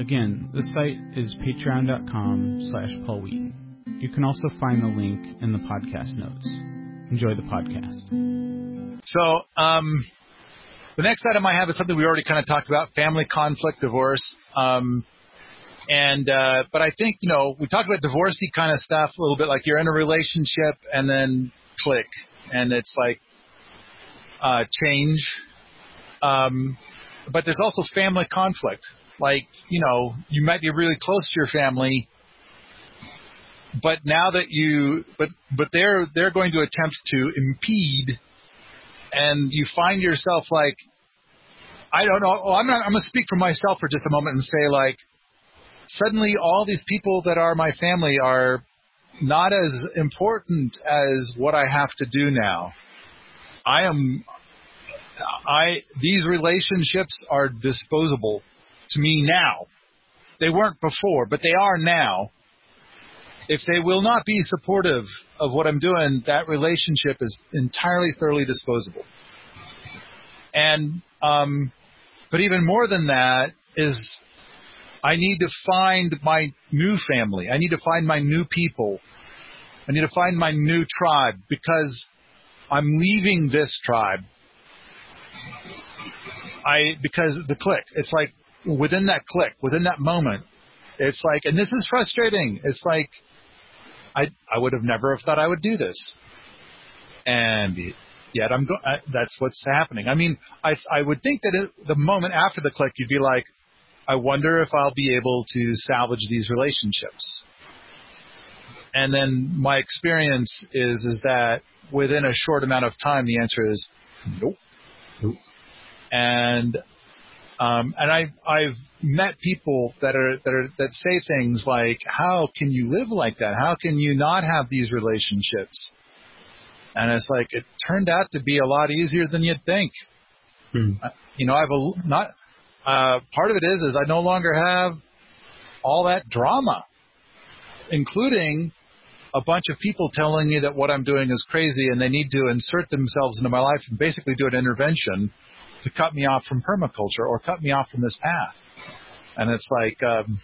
Again, the site is patreon.com slash Paul Wheaton. You can also find the link in the podcast notes. Enjoy the podcast. So, um, the next item I have is something we already kind of talked about: family conflict, divorce. Um, and uh, but I think you know we talked about divorcey kind of stuff a little bit, like you're in a relationship and then click, and it's like uh, change. Um, but there's also family conflict. Like you know you might be really close to your family, but now that you but but they're they're going to attempt to impede and you find yourself like I don't know well, I'm not I'm going to speak for myself for just a moment and say like suddenly all these people that are my family are not as important as what I have to do now. I am I these relationships are disposable to me now. They weren't before, but they are now if they will not be supportive of what I'm doing, that relationship is entirely thoroughly disposable. And, um, but even more than that is I need to find my new family. I need to find my new people. I need to find my new tribe because I'm leaving this tribe. I, because the click, it's like within that click, within that moment, it's like, and this is frustrating. It's like, I I would have never have thought I would do this, and yet I'm go- I, that's what's happening. I mean, I I would think that it, the moment after the click, you'd be like, I wonder if I'll be able to salvage these relationships. And then my experience is is that within a short amount of time, the answer is nope. Nope. And um, and I I've met people that are that are that say things like, "How can you live like that? How can you not have these relationships?" And it's like it turned out to be a lot easier than you'd think. Hmm. Uh, you know, I've a, not uh, part of it is is I no longer have all that drama, including a bunch of people telling me that what I'm doing is crazy and they need to insert themselves into my life and basically do an intervention to cut me off from permaculture or cut me off from this path. And it's like, um,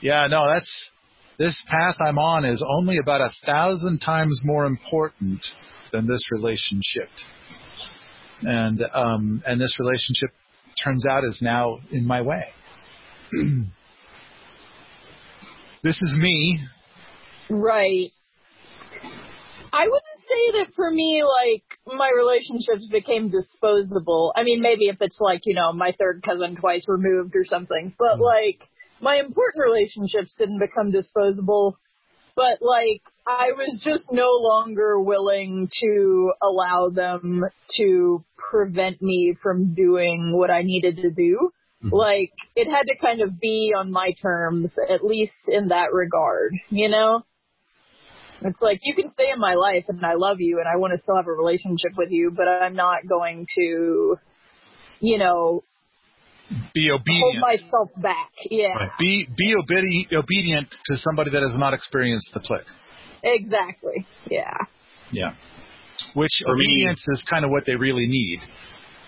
yeah, no, that's this path I'm on is only about a thousand times more important than this relationship. And um, and this relationship turns out is now in my way. this is me. Right. I wouldn't say that for me, like, my relationships became disposable. I mean, maybe if it's like, you know, my third cousin twice removed or something, but mm. like, my important relationships didn't become disposable, but like, I was just no longer willing to allow them to prevent me from doing what I needed to do. Mm-hmm. Like, it had to kind of be on my terms, at least in that regard, you know? It's like you can stay in my life and I love you and I want to still have a relationship with you, but I'm not going to, you know, be obedient. Hold myself back. Yeah. Right. Be be obedi- obedient to somebody that has not experienced the click. Exactly. Yeah. Yeah. Which For obedience me, is kind of what they really need.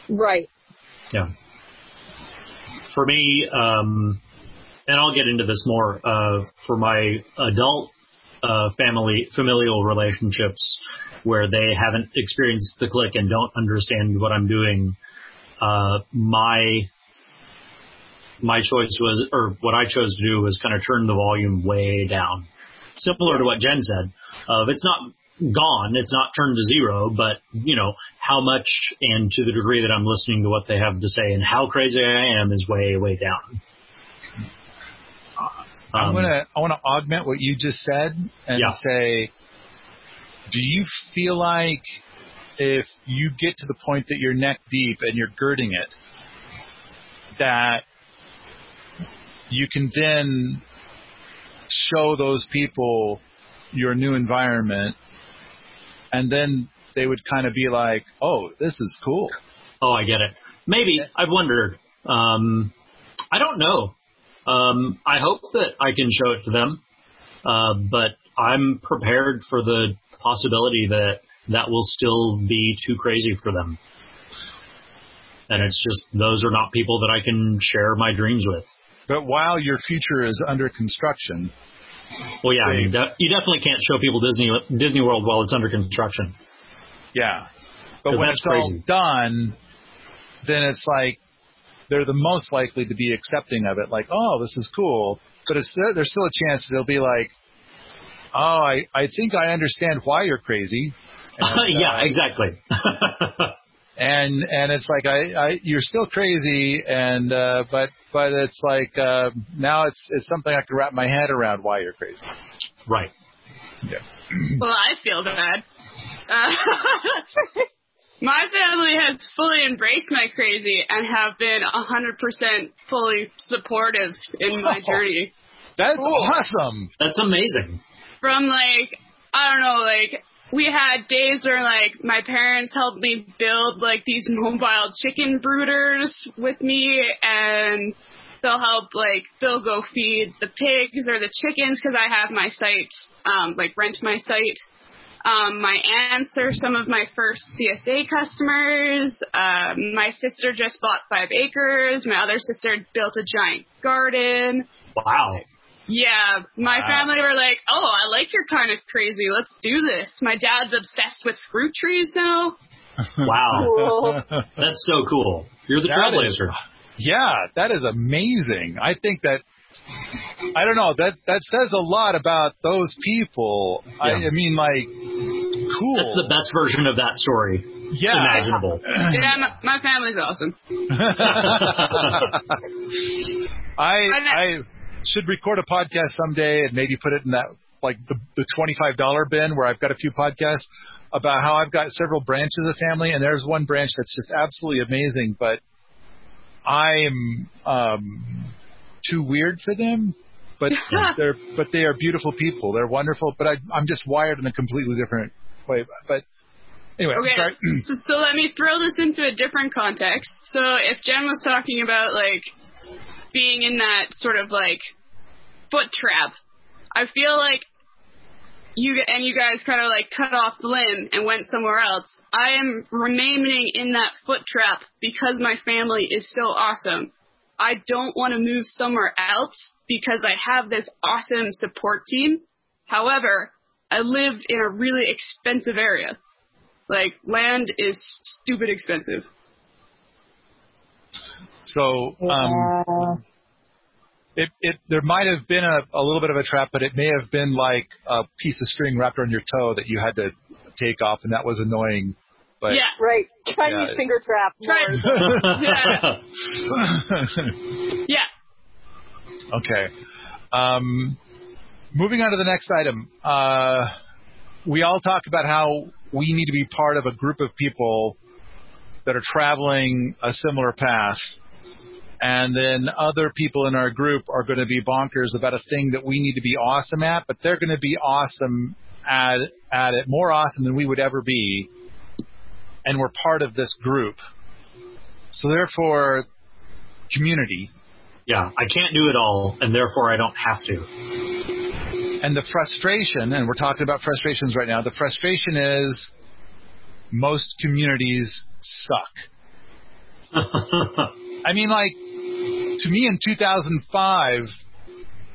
Right. Yeah. For me, um, and I'll get into this more. Uh, for my adult uh, family familial relationships where they haven't experienced the click and don't understand what I'm doing, uh, my my choice was, or what I chose to do was kind of turn the volume way down. Similar to what Jen said, uh, it's not gone, it's not turned to zero, but you know how much and to the degree that I'm listening to what they have to say and how crazy I am is way way down. I'm um, gonna I want to augment what you just said and yeah. say, do you feel like if you get to the point that you're neck deep and you're girding it, that you can then show those people your new environment, and then they would kind of be like, "Oh, this is cool." Oh, I get it. Maybe I've wondered. Um, I don't know. Um, I hope that I can show it to them, uh, but I'm prepared for the possibility that that will still be too crazy for them. And it's just those are not people that I can share my dreams with. But while your future is under construction, well, yeah, I mean, de- you definitely can't show people Disney Disney World while it's under construction. Yeah, but when it's crazy. all done, then it's like they're the most likely to be accepting of it. Like, oh, this is cool. But it's there's still a chance they'll be like, oh, I I think I understand why you're crazy. And, yeah, uh, exactly. and and it's like I, I you're still crazy and uh but but it's like uh now it's it's something I can wrap my head around why you're crazy. Right. Yeah. well, I feel bad. Uh, my family has fully embraced my crazy and have been a hundred percent fully supportive in my oh, journey. That's cool. awesome. That's amazing. From like I don't know, like we had days where like my parents helped me build like these mobile chicken brooders with me and they'll help like they'll go feed the pigs or the chickens because I have my site um like rent my site. Um, my aunts are some of my first CSA customers. Um, my sister just bought five acres. My other sister built a giant garden. Wow. Yeah, my wow. family were like, "Oh, I like your kind of crazy. Let's do this." My dad's obsessed with fruit trees now. wow, cool. that's so cool. You're the that trailblazer. Is, yeah, that is amazing. I think that I don't know that that says a lot about those people. Yeah. I, I mean, like, cool. That's the best version of that story. Yeah, imaginable. yeah, my, my family's awesome. I I should record a podcast someday and maybe put it in that like the the twenty five dollar bin where I've got a few podcasts about how I've got several branches of family and there's one branch that's just absolutely amazing, but I'm um too weird for them. But they're but they are beautiful people. They're wonderful. But I I'm just wired in a completely different way. But Anyway, okay. so, so let me throw this into a different context. So if Jen was talking about like being in that sort of like foot trap. I feel like you and you guys kind of like cut off the limb and went somewhere else. I am remaining in that foot trap because my family is so awesome. I don't want to move somewhere else because I have this awesome support team. However, I live in a really expensive area. Like land is stupid expensive. So, um, it, it, there might have been a, a little bit of a trap, but it may have been like a piece of string wrapped around your toe that you had to take off, and that was annoying. But yeah, right. Chinese yeah. finger trap. Try, yeah. yeah. Okay. Um, moving on to the next item. Uh, we all talk about how we need to be part of a group of people that are traveling a similar path and then other people in our group are going to be bonkers about a thing that we need to be awesome at, but they're going to be awesome at at it, more awesome than we would ever be, and we're part of this group. So therefore, community. Yeah, I can't do it all, and therefore I don't have to. And the frustration, and we're talking about frustrations right now. The frustration is most communities suck. I mean, like, to me in 2005,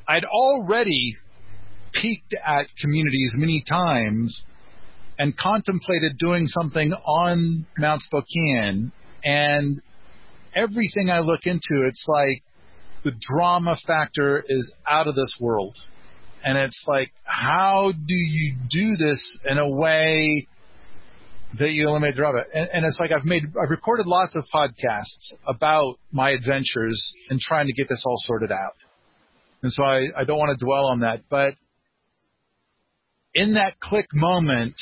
I'd already peeked at communities many times and contemplated doing something on Mount Spokane. And everything I look into, it's like the drama factor is out of this world. And it's like, how do you do this in a way that you eliminate drama. And, and it's like I've made, I've recorded lots of podcasts about my adventures and trying to get this all sorted out. And so I, I don't want to dwell on that, but in that click moment,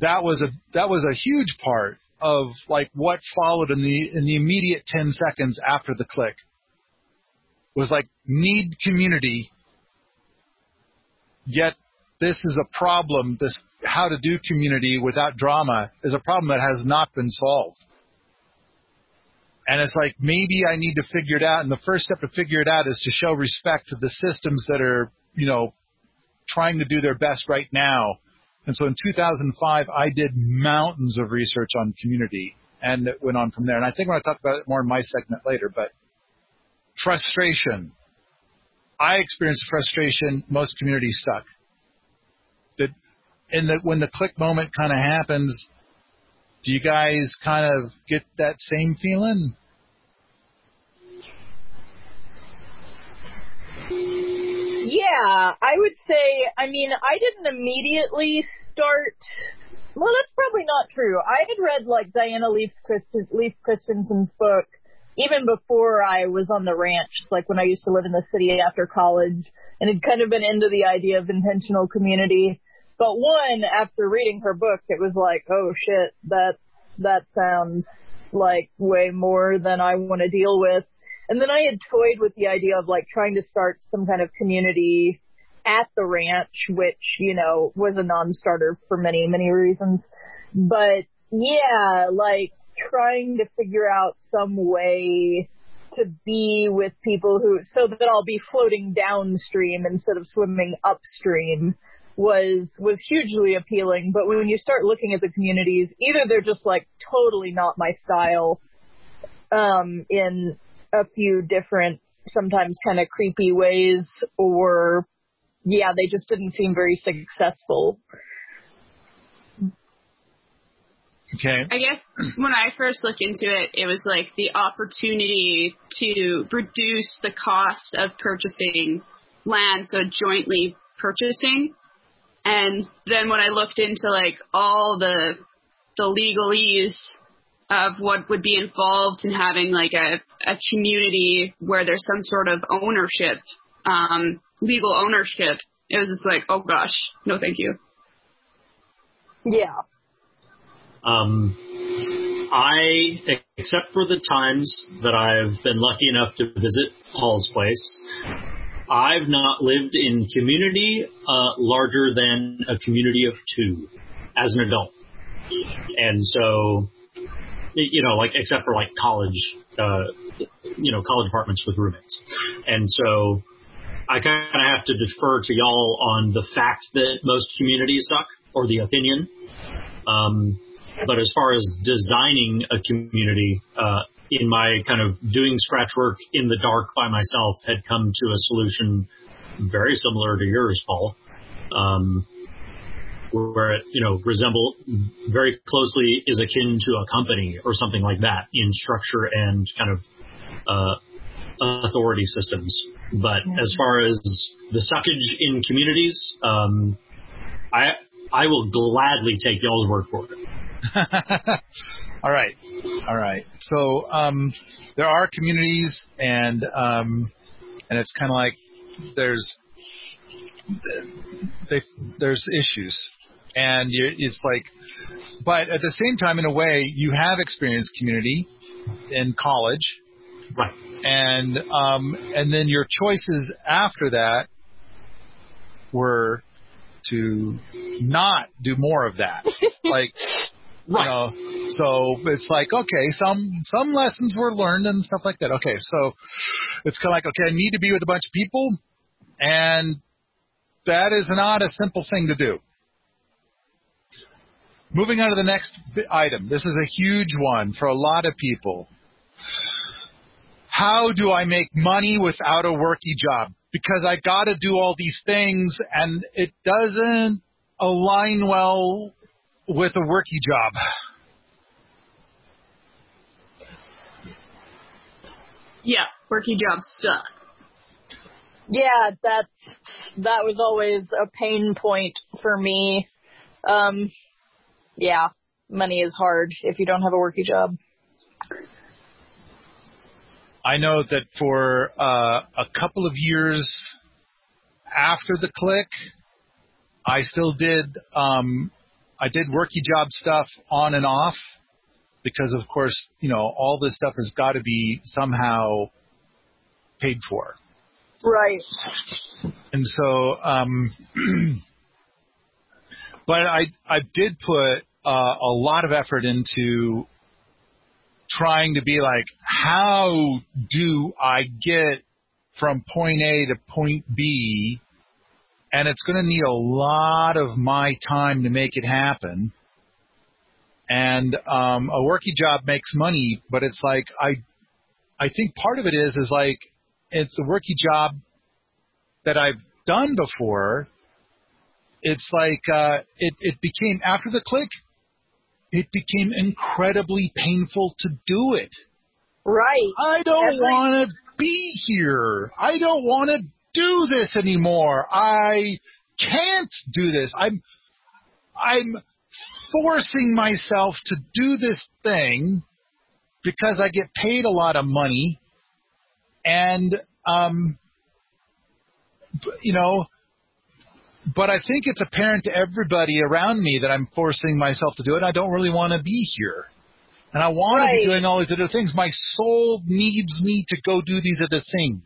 that was a, that was a huge part of like what followed in the, in the immediate 10 seconds after the click was like need community Yet this is a problem. This how to do community without drama is a problem that has not been solved. And it's like maybe I need to figure it out. And the first step to figure it out is to show respect to the systems that are, you know, trying to do their best right now. And so in 2005, I did mountains of research on community and it went on from there. And I think we're going to talk about it more in my segment later, but frustration. I experienced frustration. Most communities stuck. That in the, when the click moment kind of happens, do you guys kind of get that same feeling? Yeah, I would say, I mean, I didn't immediately start, well, that's probably not true. I had read like Diana Leafe, Christen, Leafe Christian's book even before I was on the ranch, like when I used to live in the city after college and had kind of been into the idea of intentional community. But one, after reading her book, it was like, oh shit, that, that sounds like way more than I want to deal with. And then I had toyed with the idea of like trying to start some kind of community at the ranch, which, you know, was a non-starter for many, many reasons. But yeah, like trying to figure out some way to be with people who, so that I'll be floating downstream instead of swimming upstream was, was hugely appealing. But when you start looking at the communities, either they're just like totally not my style, um, in a few different, sometimes kind of creepy ways, or yeah, they just didn't seem very successful. Okay. I guess when I first looked into it, it was like the opportunity to reduce the cost of purchasing land, so jointly purchasing. And then when I looked into like all the the legalese of what would be involved in having like a, a community where there's some sort of ownership, um, legal ownership, it was just like, oh gosh, no thank you. Yeah. Um, I, except for the times that I've been lucky enough to visit Paul's place, I've not lived in community uh, larger than a community of two as an adult, and so you know, like except for like college, uh, you know, college apartments with roommates, and so I kind of have to defer to y'all on the fact that most communities suck or the opinion. Um, but as far as designing a community, uh, in my kind of doing scratch work in the dark by myself, had come to a solution very similar to yours, Paul. Um, where it, you know, resemble very closely is akin to a company or something like that in structure and kind of uh, authority systems. But as far as the suckage in communities, um, I I will gladly take y'all's word for it. All right, all right. So um, there are communities, and um, and it's kind of like there's they, there's issues, and it's like, but at the same time, in a way, you have experienced community in college, right? And um, and then your choices after that were to not do more of that, like Right. You know, so it's like okay, some some lessons were learned and stuff like that. Okay, so it's kind of like okay, I need to be with a bunch of people, and that is not a simple thing to do. Moving on to the next item. This is a huge one for a lot of people. How do I make money without a worky job? Because I got to do all these things and it doesn't align well with a worky job? Yeah, worky jobs suck. Yeah, that's that was always a pain point for me. Um, yeah, money is hard if you don't have a worky job. I know that for uh, a couple of years after the click, I still did um, I did worky job stuff on and off because, of course, you know, all this stuff has got to be somehow paid for. Right. And so, um, but I I did put uh, a lot of effort into trying to be like, how do I get from point A to point B? And it's going to need a lot of my time to make it happen. And um, a worky job makes money, but it's like I, I think part of it is is like it's a worky job that I've done before. It's like uh, it it became after the click, it became incredibly painful to do it. Right. I don't want to be here. I don't want to do this anymore. I can't do this. I'm I'm forcing myself to do this thing because I get paid a lot of money and um you know but I think it's apparent to everybody around me that I'm forcing myself to do it. I don't really want to be here. And I want to be doing all these other things. My soul needs me to go do these other things.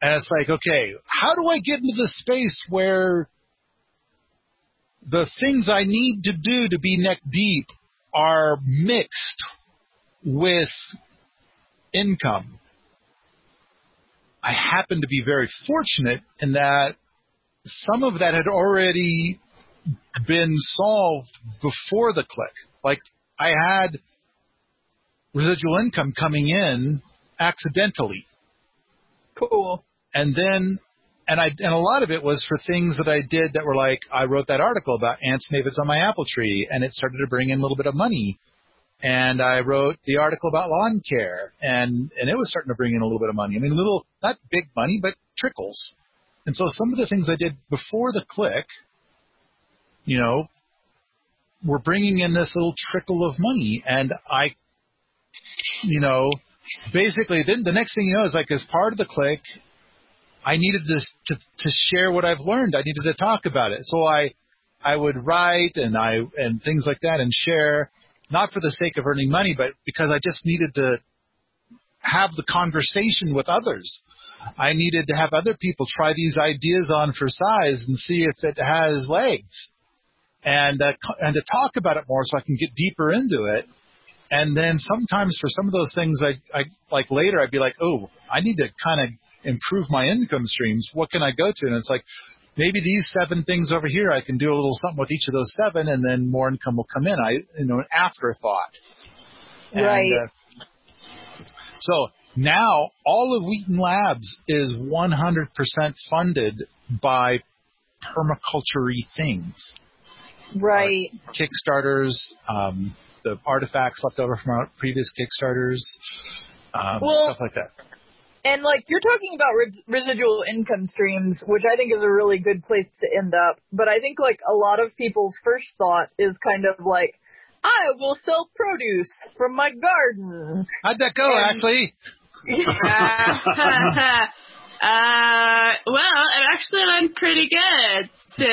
And it's like, okay, how do I get into the space where the things I need to do to be neck deep are mixed with income? I happen to be very fortunate in that some of that had already been solved before the click. Like I had residual income coming in accidentally. Cool. And then and I and a lot of it was for things that I did that were like I wrote that article about ants and aphids on my apple tree and it started to bring in a little bit of money. And I wrote the article about lawn care and and it was starting to bring in a little bit of money. I mean little not big money but trickles. And so some of the things I did before the click, you know, were bringing in this little trickle of money and I you know, basically then the next thing you know is like as part of the click I needed this to to share what I've learned. I needed to talk about it. So I I would write and I and things like that and share not for the sake of earning money but because I just needed to have the conversation with others. I needed to have other people try these ideas on for size and see if it has legs, and uh, and to talk about it more so I can get deeper into it. And then sometimes for some of those things, I, I like later I'd be like, oh, I need to kind of improve my income streams. What can I go to? And it's like maybe these seven things over here, I can do a little something with each of those seven, and then more income will come in. I you know an afterthought. And, Right. uh, so now all of Wheaton Labs is 100% funded by permaculture things. Right. Kickstarters, um, the artifacts left over from our previous Kickstarters, um, Well- stuff like that. And like you're talking about re- residual income streams, which I think is a really good place to end up. But I think like a lot of people's first thought is kind of like, I will sell produce from my garden. How'd that go, And- Ashley? Uh, uh, well, it actually went pretty good. So,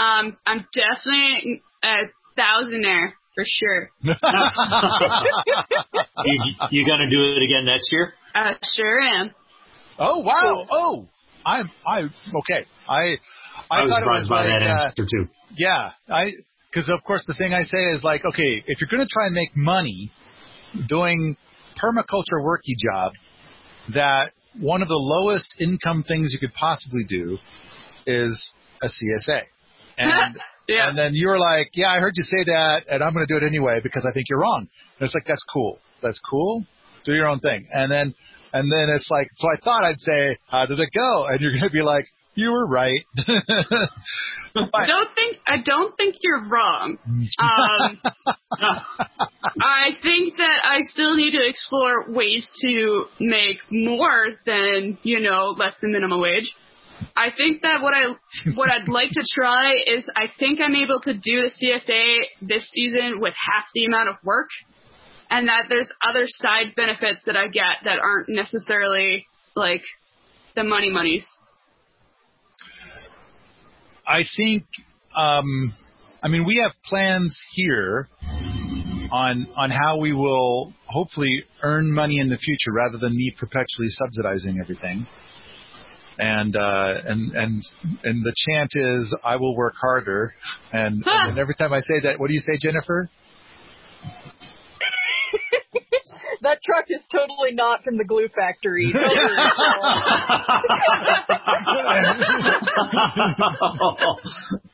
um, I'm definitely a thousandaire for sure. you, you gonna do it again next year? Uh, sure am. Oh wow! Cool. Oh, I'm I okay. I I, I, was thought it was surprised by like that uh, answer too. yeah. I because of course the thing I say is like okay, if you're going to try and make money doing permaculture worky job, that one of the lowest income things you could possibly do is a CSA. And Yeah. and then you're like, yeah, I heard you say that, and I'm going to do it anyway because I think you're wrong. And it's like that's cool. That's cool. Do your own thing. And then and then it's like, so I thought I'd say, how did it go? And you're going to be like, you were right. I don't think I don't think you're wrong. Um, I think that I still need to explore ways to make more than you know less than minimum wage. I think that what I what I'd like to try is I think I'm able to do the CSA this season with half the amount of work, and that there's other side benefits that I get that aren't necessarily like the money monies. I think, um, I mean, we have plans here on on how we will hopefully earn money in the future rather than me perpetually subsidizing everything. And uh, and and and the chant is I will work harder. And, Huh. and every time I say that, what do you say, Jennifer? That truck is totally not from the glue factory. Totally.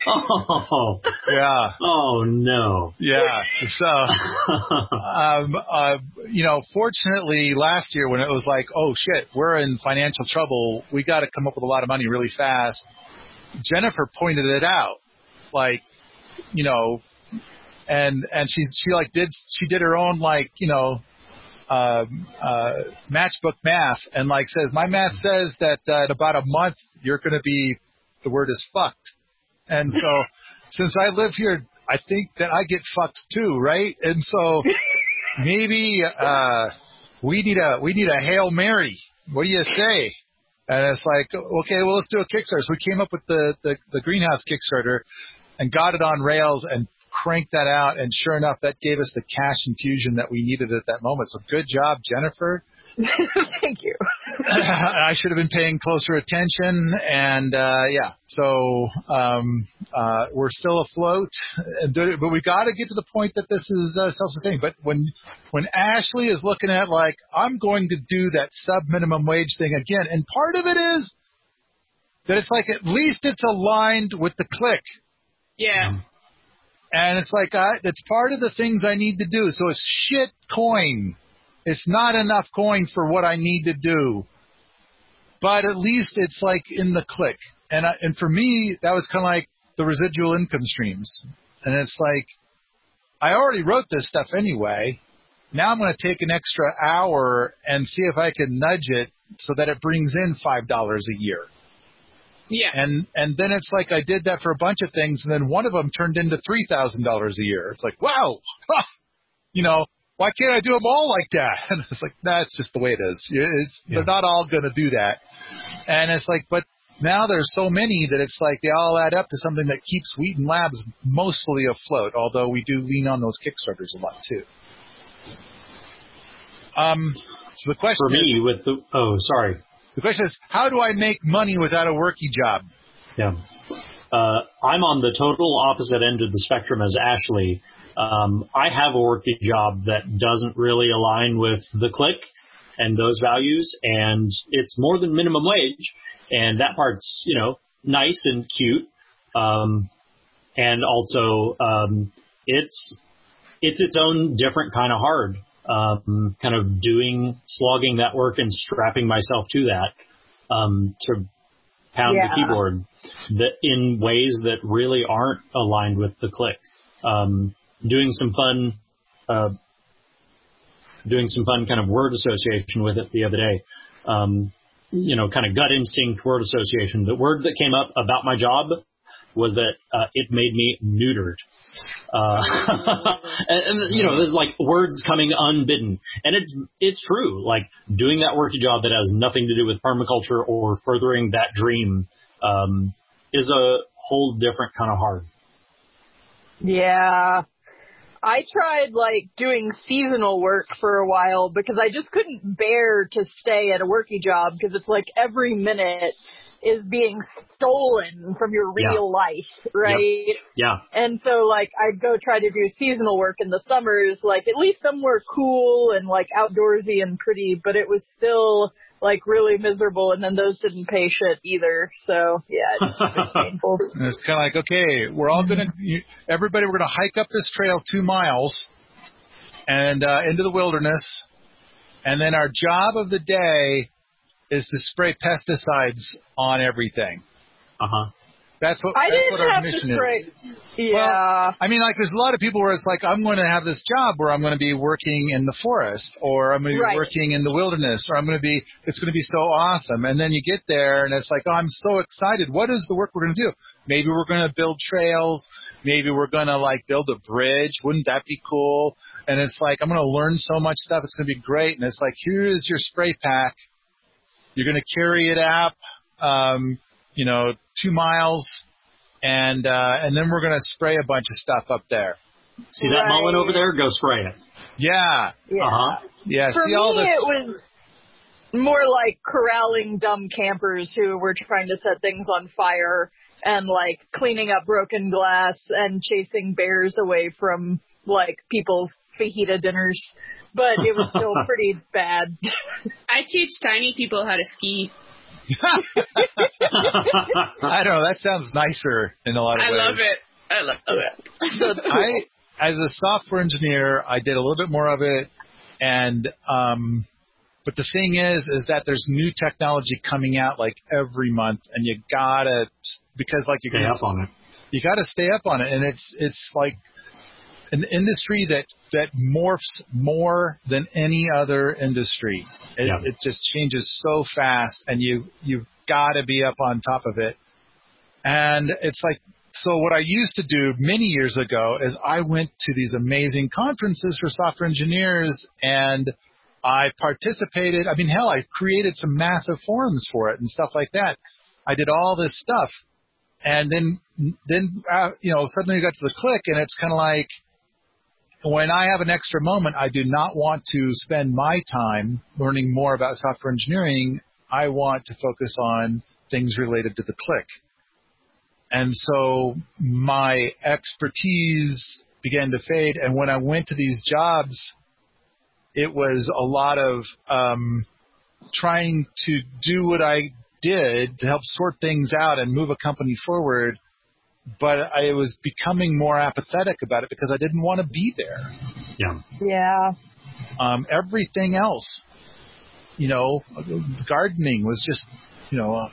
oh, Yeah, oh no. yeah. So um, uh, you know, fortunately, last year when it was like, oh shit, we're in financial trouble, we got to come up with a lot of money really fast. Jennifer pointed it out, like, you know, and and she she like did she did her own like you know um, uh, matchbook math and like says my math says that uh, in about a month you're going to be the word is fucked, and so since I live here, I think that I get fucked too, right? And so maybe uh, we need a we need a hail mary. What do you say? And it's like, okay, well, let's do a Kickstarter. So we came up with the, the, the greenhouse Kickstarter and got it on rails and cranked that out. And sure enough, that gave us the cash infusion that we needed at that moment. So good job, Jennifer. Thank you. I should have been paying closer attention. And, uh, yeah, so, um, uh, we're still afloat, but we got to get to the point that this is uh, self-sustaining. But when, when Ashley is looking at like, I'm going to do that sub minimum wage thing again, and part of it is that it's like at least it's aligned with the click. Yeah. And it's like, I, it's part of the things I need to do. So it's shit coin. It's not enough coin for what I need to do. But at least it's like in the click. And I, and for me, that was kind of like the residual income streams. And it's like, I already wrote this stuff anyway. Now I'm going to take an extra hour and see if I can nudge it so that it brings in $5 a year. Yeah. And and then it's like I did that for a bunch of things, and then one of them turned into three thousand dollars a year. It's like, wow, you know, why can't I do them all like that? And it's like, that's just the way it is. It's, Yeah. They're not all going to do that. And it's like, but now there's so many that it's like they all add up to something that keeps Wheaton Labs mostly afloat. Although we do lean on those Kickstarters a lot too. Um, so the question For is, me, with the oh, sorry, the question is, how do I make money without a worky job? yeah, uh, I'm on the total opposite end of the spectrum as Ashley. Um, I have a working job that doesn't really align with the click and those values, and it's more than minimum wage, and that part's you know nice and cute, um, and also um, it's it's its own different kind of hard. Um, kind of doing slogging that work and strapping myself to that um, to pound Yeah. the keyboard that in ways that really aren't aligned with the click. Um, doing some fun, uh, doing some fun kind of word association with it the other day. Um, you know, kind of gut instinct word association. The word that came up about my job was that uh, it made me neutered. Uh, and, and you know, there's like words coming unbidden, and it's it's true. Like doing that worky job that has nothing to do with permaculture or furthering that dream um, is a whole different kind of hard. Yeah. I tried like doing seasonal work for a while because I just couldn't bear to stay at a worky job because it's like every minute is being stolen from your Yeah. real life, right? Yeah, And so like I'd go try to do seasonal work in the summers, like at least somewhere cool and like outdoorsy and pretty, but it was still like really miserable and then those didn't pay shit either. So yeah, it's painful. It's kind of like, okay, we're all gonna, everybody, we're gonna hike up this trail two miles and uh, into the wilderness, and then our job of the day is to spray pesticides on everything. uh huh. That's what I that's didn't what our have to mission is. spray. Yeah. I mean, like, there's a lot of people where it's like, I'm going to have this job where I'm going to be working in the forest, or I'm going to be Right. working in the wilderness, or I'm going to be, it's going to be so awesome. And then you get there, and it's like, oh, I'm so excited. What is the work we're going to do? Maybe we're going to build trails. Maybe we're going to like build a bridge. Wouldn't that be cool? And it's like, I'm going to learn so much stuff. It's going to be great. And it's like, here is your spray pack. You're going to carry it up, um, you know, two miles, and uh, and then we're going to spray a bunch of stuff up there. See that Right. mullein over there? Go spray it. Yeah. Yeah. Uh-huh. Yeah. For see all me, the it was more like corralling dumb campers who were trying to set things on fire and like cleaning up broken glass and chasing bears away from like people's fajita dinners. But it was still pretty bad. I teach tiny people how to ski. I don't know. That sounds nicer in a lot of I ways. I love it. I love it. I, as a software engineer, I did a little bit more of it, and um, but the thing is, is that there's new technology coming out like every month, and you gotta because like you Stay up on it. you gotta stay up on it, and it's it's like an industry that that morphs more than any other industry. It, Yeah. it just changes so fast, and you you've got to be up on top of it. And it's like so. What I used to do many years ago is I went to these amazing conferences for software engineers, and I participated. I mean, hell, I created some massive forums for it and stuff like that. I did all this stuff, and then then uh, you know suddenly you got to the click, and it's kind of like when I have an extra moment, I do not want to spend my time learning more about software engineering. I want to focus on things related to the click. And so my expertise began to fade. And when I went to these jobs, it was a lot of um, trying to do what I did to help sort things out and move a company forward. But I was becoming more apathetic about it because I didn't want to be there Yeah. yeah. um, everything else, you know, gardening was just, you know, uh,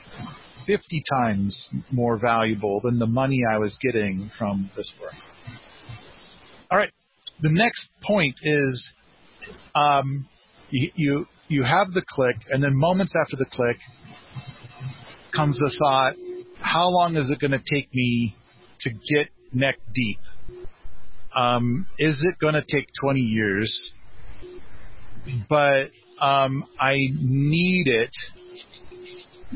50 times more valuable than the money I was getting from this work. All right. The next point is, um, you, you, you have the click and then moments after the click comes the thought, how long is it going to take me to get neck deep? Um, is it going to take 20 years? but um, I need it.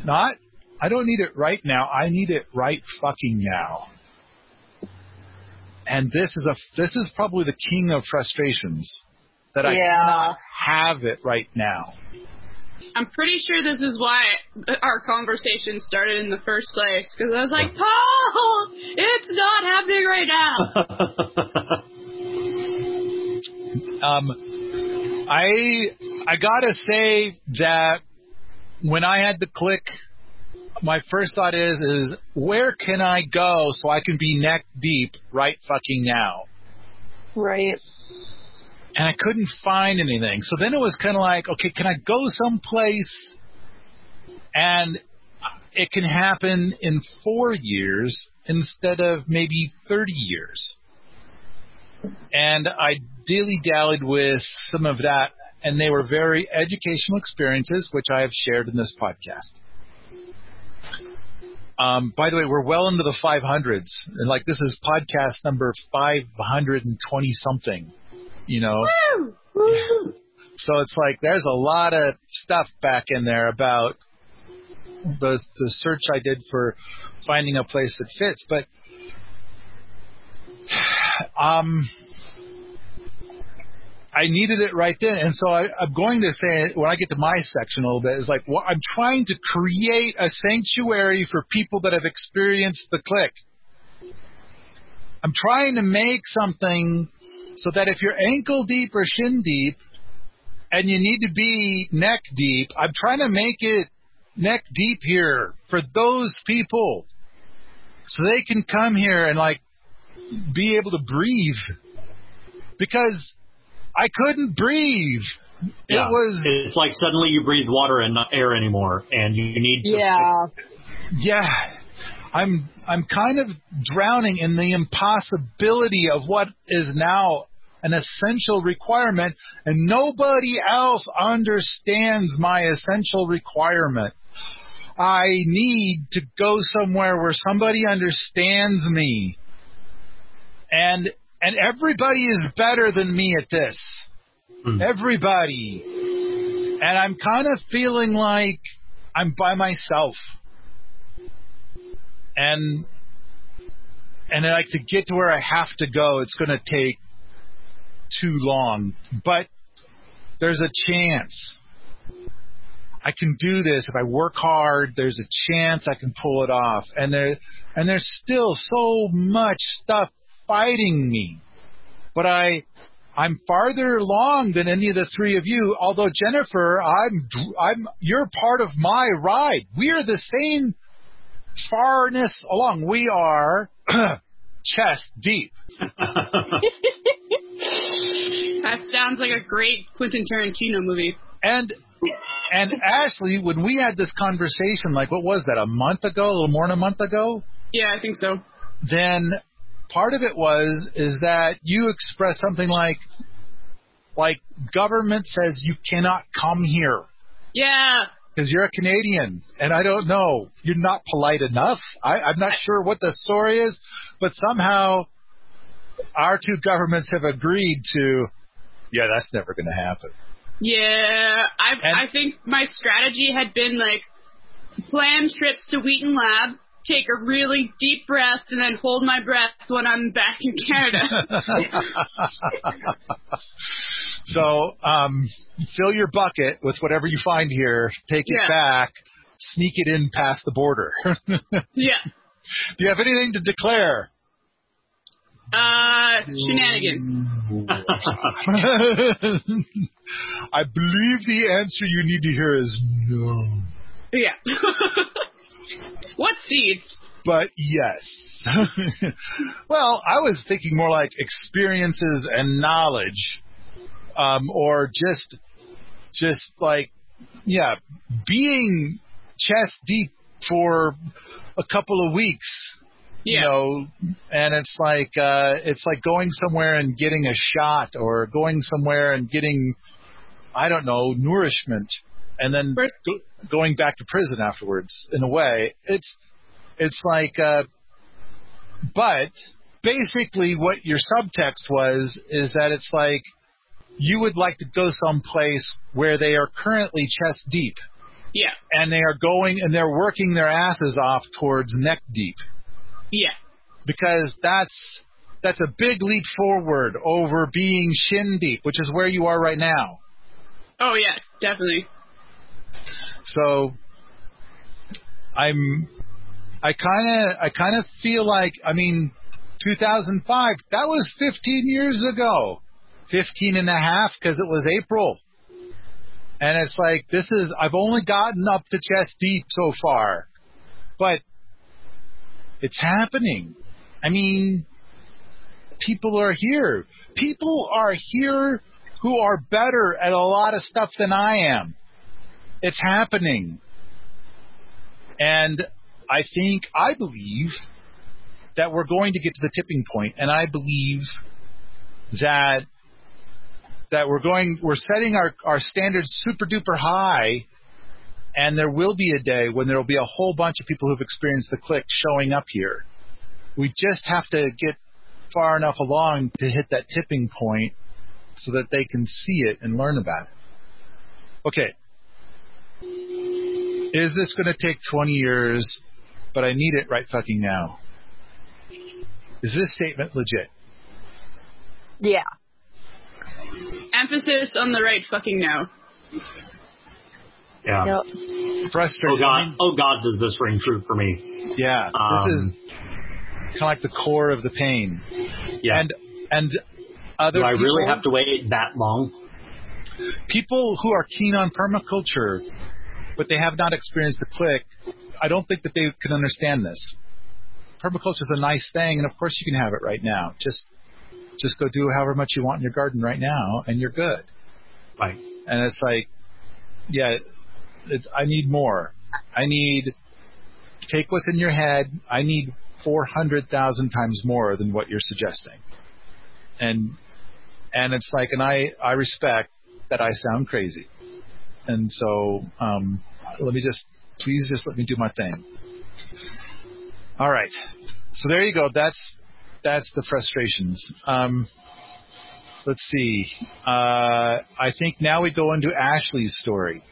Not, I don't need it right now. I need it right fucking now. And this is a this is probably the king of frustrations that I Yeah. have it right now. I'm pretty sure this is why our conversation started in the first place. Because I was like, Paul, it's not happening right now. Um, I I gotta say that when I had the click, my first thought is is where can I go so I can be neck deep right fucking now? Right. And I couldn't find anything. So then it was kind of like, okay, can I go someplace and it can happen in four years instead of maybe 30 years? And I dilly dallied with some of that, and they were very educational experiences, which I have shared in this podcast. Um, by the way, we're well into the 500s, and like this is podcast number 520 something. You know, so it's like there's a lot of stuff back in there about the the search I did for finding a place that fits, but um, I needed it right then, and so I, I'm going to say when I get to my section a little bit is like well, I'm trying to create a sanctuary for people that have experienced the click. I'm trying to make something so that if you're ankle deep or shin deep and you need to be neck deep, I'm trying to make it neck deep here for those people so they can come here and like be able to breathe because I couldn't breathe. Yeah. It was It's like suddenly you breathe water and not air anymore, and you need to. Yeah. yeah. I'm I'm kind of drowning in the impossibility of what is now an essential requirement and nobody else understands my essential requirement. I need to go somewhere where somebody understands me. And and everybody is better than me at this. Hmm. Everybody. And I'm kind of feeling like I'm by myself. And and like to get to where I have to go, it's going to take too long. But there's a chance. I can do this if I work hard. There's a chance I can pull it off, and there and there's still so much stuff fighting me. But I I'm farther along than any of the three of you. Although Jennifer, I'm I'm you're part of my ride. We are the same farness along. We are chest deep. That sounds like a great Quentin Tarantino movie. And and Ashley, when we had this conversation, like what was that, a month ago, a little more than a month ago, Yeah, I think so. then part of it was is that you expressed something like like government says you cannot come here Yeah. Because you're a Canadian, and I don't know, you're not polite enough. I, I'm not sure what the story is, but somehow our two governments have agreed to, yeah, that's never going to happen. Yeah, I And- I think my strategy had been like plan trips to Wheaton Lab, take a really deep breath, and then hold my breath when I'm back in Canada. so um, fill your bucket with whatever you find here, take it Yeah. back, sneak it in past the border. Yeah. Do you have anything to declare? Uh, shenanigans. I believe the answer you need to hear is no. Yeah. what seeds? But yes. well, I was thinking more like experiences and knowledge, um, or just, just like, yeah, being chest deep for a couple of weeks. Yeah. You know, and it's like uh, it's like going somewhere and getting a shot, or going somewhere and getting, I don't know, nourishment, and then go, going back to prison afterwards. In a way, it's it's like, uh, but basically, what your subtext was is that it's like you would like to go someplace where they are currently chest deep, Yeah. and they are going and they're working their asses off towards neck deep Yeah. because that's that's a big leap forward over being shin deep, which is where you are right now. Oh yes, definitely. So I'm I kind of I kind of feel like I mean 2005 that was 15 years ago. 15 and a half cuz it was April. And it's like this is I've only gotten up to chest deep so far. But it's happening. I mean people are here. People are here who are better at a lot of stuff than I am. It's happening. And I think, I believe that we're going to get to the tipping point, and I believe that that we're going, we're setting our, our standards super duper high, and there will be a day when there will be a whole bunch of people who've experienced the click showing up here. We just have to get far enough along to hit that tipping point so that they can see it and learn about it. Okay. Is this going to take 20 years, but I need it right fucking now? Is this statement legit? Yeah. Emphasis on the right fucking now. Yeah. Yep. Oh Frustrating. God. Oh God, does this ring true for me? Yeah. Um, this is kind of like the core of the pain. Yeah. And and other Do I really have to wait that long? people who are keen on permaculture, but they have not experienced the click, I don't think that they can understand this. Permaculture is a nice thing, and of course you can have it right now. Just just go do however much you want in your garden right now, and you're good. Like, And it's like, yeah, it, I need more. I need take what's in your head. I need four hundred thousand times more than what you're suggesting. And and it's like, and I I respect that I sound crazy. And so, um, let me just please just let me do my thing. All right. So there you go. That's that's the frustrations. Um, let's see. Uh, I think now we go into Ashley's story.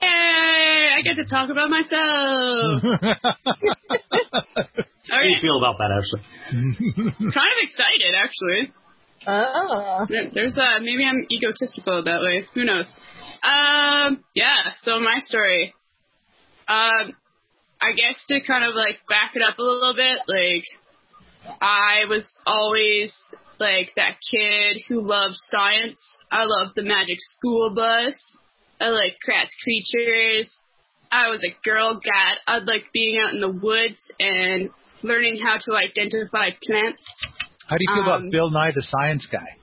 Hey, I get to talk about myself. How do you feel about that, Ashley? kind of excited actually. There- There's uh maybe I'm egotistical that way. Who knows? Um yeah, so my story. Um I guess to kind of like back it up a little bit, like I was always like that kid who loved science. I loved the magic school bus. I like Kratts' Creatures. I was a girl cat. I like being out in the woods and learning how to identify plants. How do you feel Um, about Bill Nye the Science Guy?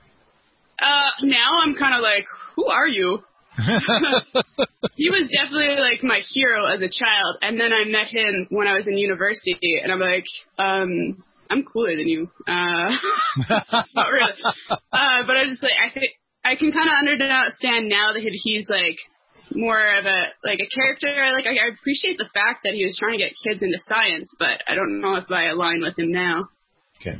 Uh, now I'm kind of like, who are you? he was definitely like my hero as a child, and then I met him when I was in university, and I'm like, um, I'm cooler than you. Uh, not really. Uh, but I was just like I think I can kind of understand now that he's like more of a like a character. Like I, I appreciate the fact that he was trying to get kids into science, but I don't know if I align with him now. okay.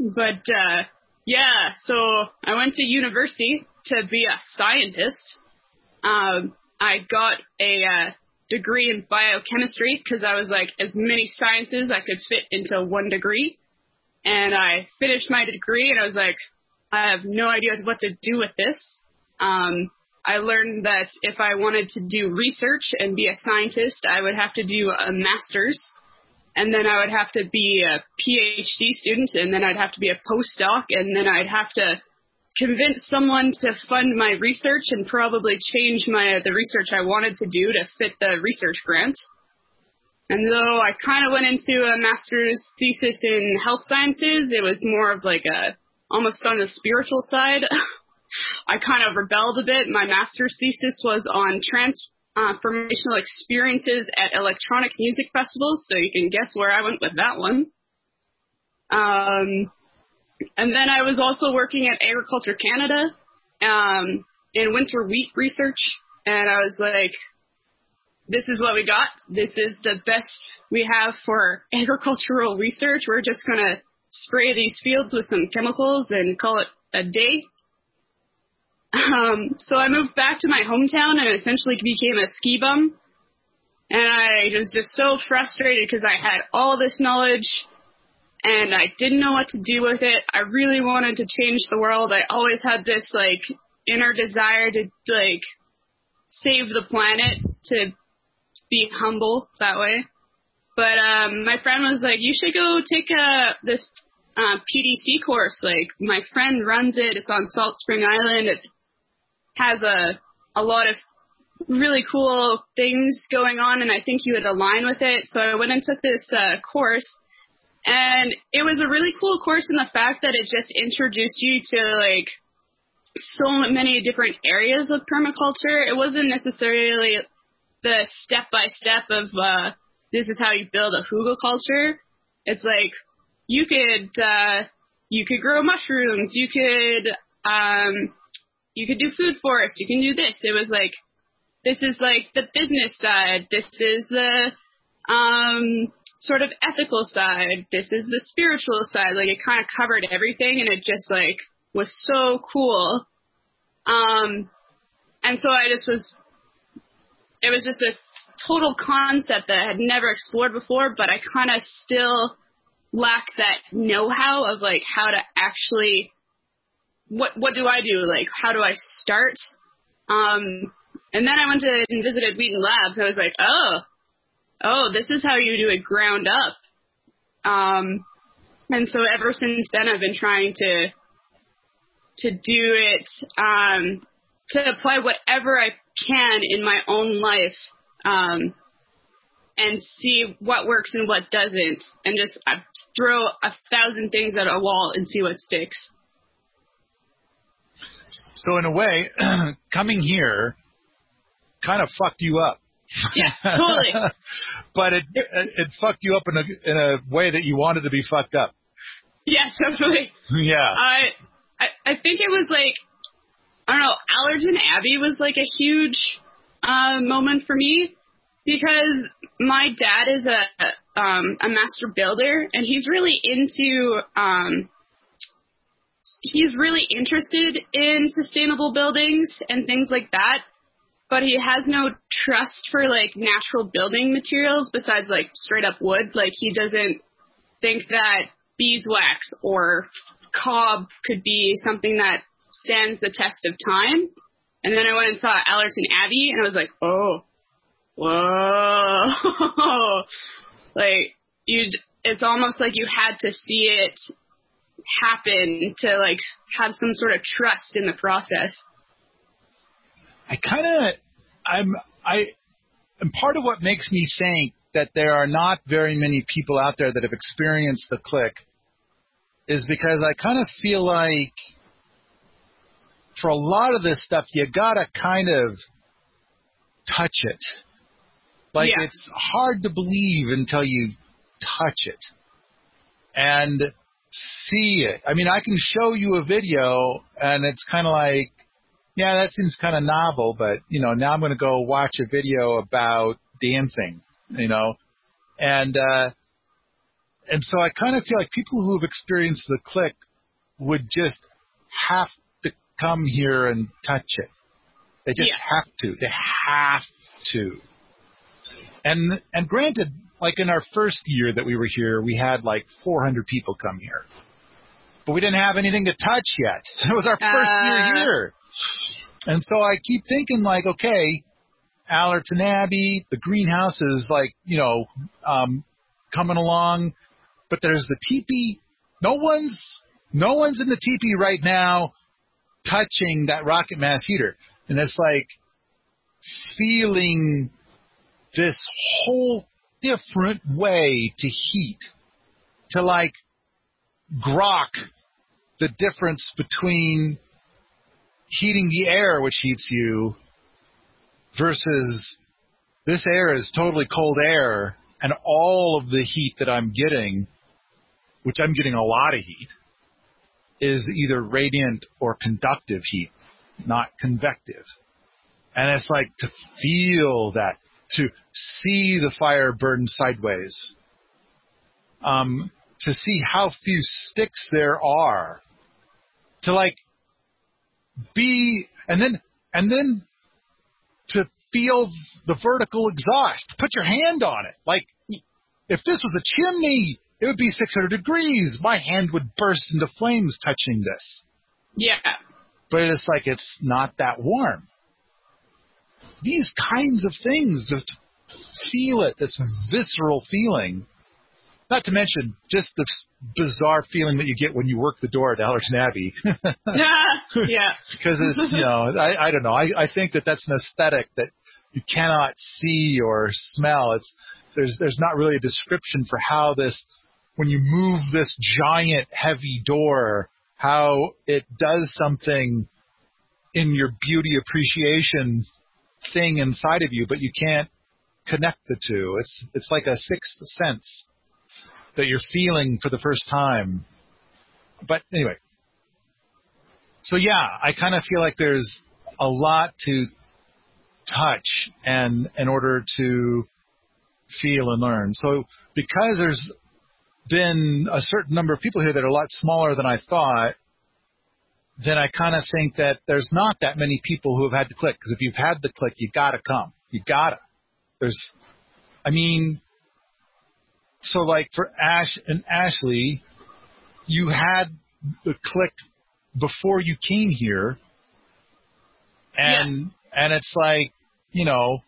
But uh yeah, so I went to university to be a scientist. Um I got a uh, degree in biochemistry because I was like as many sciences I could fit into one degree. And I finished my degree and I was like I have no idea what to do with this. Um I learned that if I wanted to do research and be a scientist, I would have to do a master's and then I would have to be a PhD student, and then I'd have to be a postdoc, and then I'd have to convince someone to fund my research and probably change my the research I wanted to do to fit the research grant. And though I kind of went into a master's thesis in health sciences, it was more of like a almost on the spiritual side. I kind of rebelled a bit. My master's thesis was on transformational experiences at electronic music festivals, so you can guess where I went with that one. Um, and then I was also working at Agriculture Canada um, in winter wheat research, and I was like, this is what we got. This is the best we have for agricultural research. We're just going to spray these fields with some chemicals and call it a day. Um, so I moved back to my hometown and essentially became a ski bum. And I was just so frustrated because I had all this knowledge and I didn't know what to do with it. I really wanted to change the world. I always had this like inner desire to like save the planet, to be humble that way. But um my friend was like, "You should go take a this uh, PDC course. Like my friend runs it. It's on Salt Spring Island. It has a a lot of really cool things going on, and I think you would align with it. So I went and took this uh, course, and it was a really cool course in the fact that it just introduced you to like so many different areas of permaculture. It wasn't necessarily the step by step of uh, this is how you build a hugelkultur. It's like you could uh, you could grow mushrooms, you could um, you could do food forests, you can do this. It was like this is like the business side, this is the um, sort of ethical side, this is the spiritual side. Like it kind of covered everything, and it just like was so cool. Um, and so I just was it was just this total concept that I had never explored before, but I kind of still lack that know-how of like how to actually what what do I do? Like how do I start? Um, and then I went to and visited Wheaton Labs. I was like, oh, oh, this is how you do it ground up. Um, and so ever since then, I've been trying to to do it um, to apply whatever I can in my own life um, and see what works and what doesn't, and just uh, throw a thousand things at a wall and see what sticks. So in a way, coming here kind of fucked you up. Yeah, totally. but it, it it fucked you up in a in a way that you wanted to be fucked up. Yeah, totally. Yeah. I, I I think it was like I don't know, Allerton Abbey was like a huge uh, moment for me because my dad is a um, a master builder and he's really into um, he's really interested in sustainable buildings and things like that, but he has no trust for like natural building materials besides like straight up wood. Like he doesn't think that beeswax or cob could be something that stands the test of time. And then I went and saw Allerton Abbey and I was like, oh, whoa. like you it's almost like you had to see it happen to like have some sort of trust in the process. I kind of, I'm, I, and part of what makes me think that there are not very many people out there that have experienced the click is because I kind of feel like for a lot of this stuff, you gotta kind of touch it. Like Yeah. it's hard to believe until you touch it and see it. I mean, I can show you a video and it's kind of like, yeah, that seems kind of novel, but you know, now I'm going to go watch a video about dancing, you know, and, uh, and so I kind of feel like people who have experienced the click would just have to come here and touch it. They just Yeah. have to. They have to. And and granted, like in our first year that we were here, we had like 400 people come here, but we didn't have anything to touch yet. It was our first Uh. year here, and so I keep thinking like, okay, Allerton Abbey, the greenhouse is like you know um, coming along, but there's the teepee. No one's no one's in the teepee right now touching that rocket mass heater, and it's like feeling this whole different way to heat, to like grok the difference between heating the air, which heats you, versus this air is totally cold air, and all of the heat that I'm getting, which I'm getting a lot of heat, is either radiant or conductive heat, not convective. And it's like to feel that, to see the fire burn sideways, um, to see how few sticks there are, to like be, and then, and then to feel the vertical exhaust. Put your hand on it. Like, if this was a chimney, it would be 600 degrees. My hand would burst into flames touching this. Yeah. But it's like it's not that warm. These kinds of things, just feel it, this visceral feeling. Not to mention just the bizarre feeling that you get when you work the door at Allerton Abbey. yeah. yeah. because it's you know I, I don't know I, I think that that's an aesthetic that you cannot see or smell it's there's there's not really a description for how this when you move this giant heavy door how it does something in your beauty appreciation thing inside of you but you can't connect the two it's it's like a sixth sense that you're feeling for the first time but anyway so yeah, I kind of feel like there's a lot to touch and in order to feel and learn. So because there's been a certain number of people here that are a lot smaller than I thought, then I kind of think that there's not that many people who have had the click. Because if you've had the click, you gotta come. You gotta. There's, I mean, so like for Ash and Ashley, you had the click before you came here, and and it's like you know,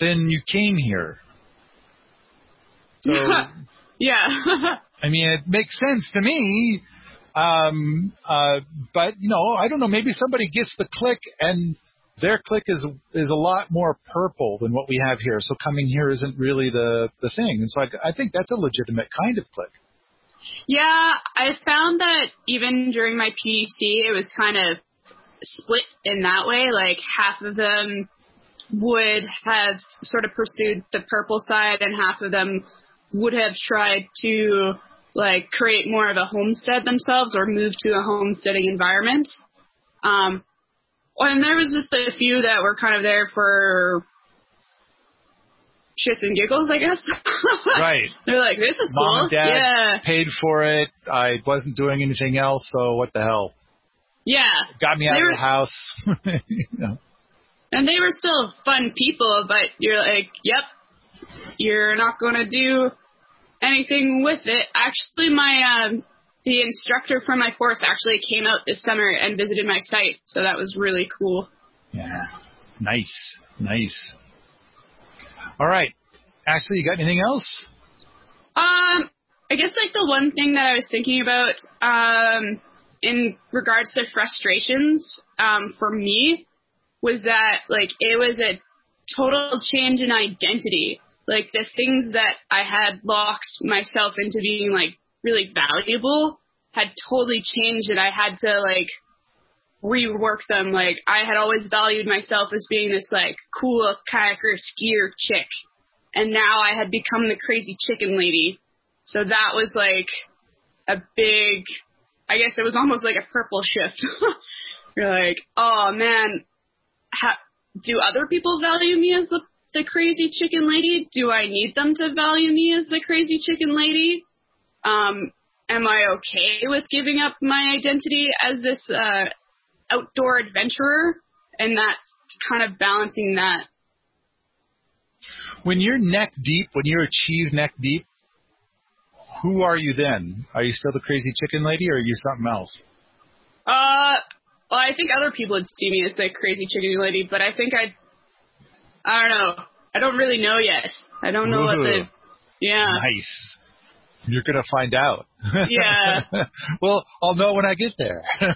then you came here. So yeah. I mean, it makes sense to me. Um, uh, but you know, I don't know. Maybe somebody gets the click and their click is is a lot more purple than what we have here. So coming here isn't really the the thing. And so I, I think that's a legitimate kind of click. Yeah, I found that even during my PDC, it was kind of split in that way. Like half of them would have sort of pursued the purple side, and half of them would have tried to like create more of a homestead themselves or move to a homesteading environment. Um, and there was just a few that were kind of there for shits and giggles, I guess. Right. They're like, this is Mom cool. and dad Yeah. paid for it. I wasn't doing anything else, so what the hell? Yeah. Got me out They of were- the house. you know. and they were still fun people, but you're like, yep, you're not going to do anything with it. Actually, my um, the instructor for my course actually came out this summer and visited my site, so that was really cool. Yeah, nice, nice. All right, Ashley, you got anything else? Um, I guess like the one thing that I was thinking about um, in regards to frustrations um, for me was that like it was a total change in identity. Like the things that I had locked myself into being like really valuable had totally changed and I had to like rework them. Like I had always valued myself as being this like cool kayaker skier chick. And now I had become the crazy chicken lady. So that was like a big, I guess it was almost like a purple shift. You're like, oh man, ha- do other people value me as the, the crazy chicken lady? Do I need them to value me as the crazy chicken lady? Um, am I okay with giving up my identity as this uh, outdoor adventurer? And that's kind of balancing that. When you're neck deep, when you're achieved neck deep, who are you then? Are you still the crazy chicken lady, or are you something else? Uh, well, I think other people would see me as the crazy chicken lady, but I think I, I don't know. I don't really know yet. I don't know Ooh, what the, yeah. Nice. You're gonna find out. Yeah. well, I'll know when I get there. yeah.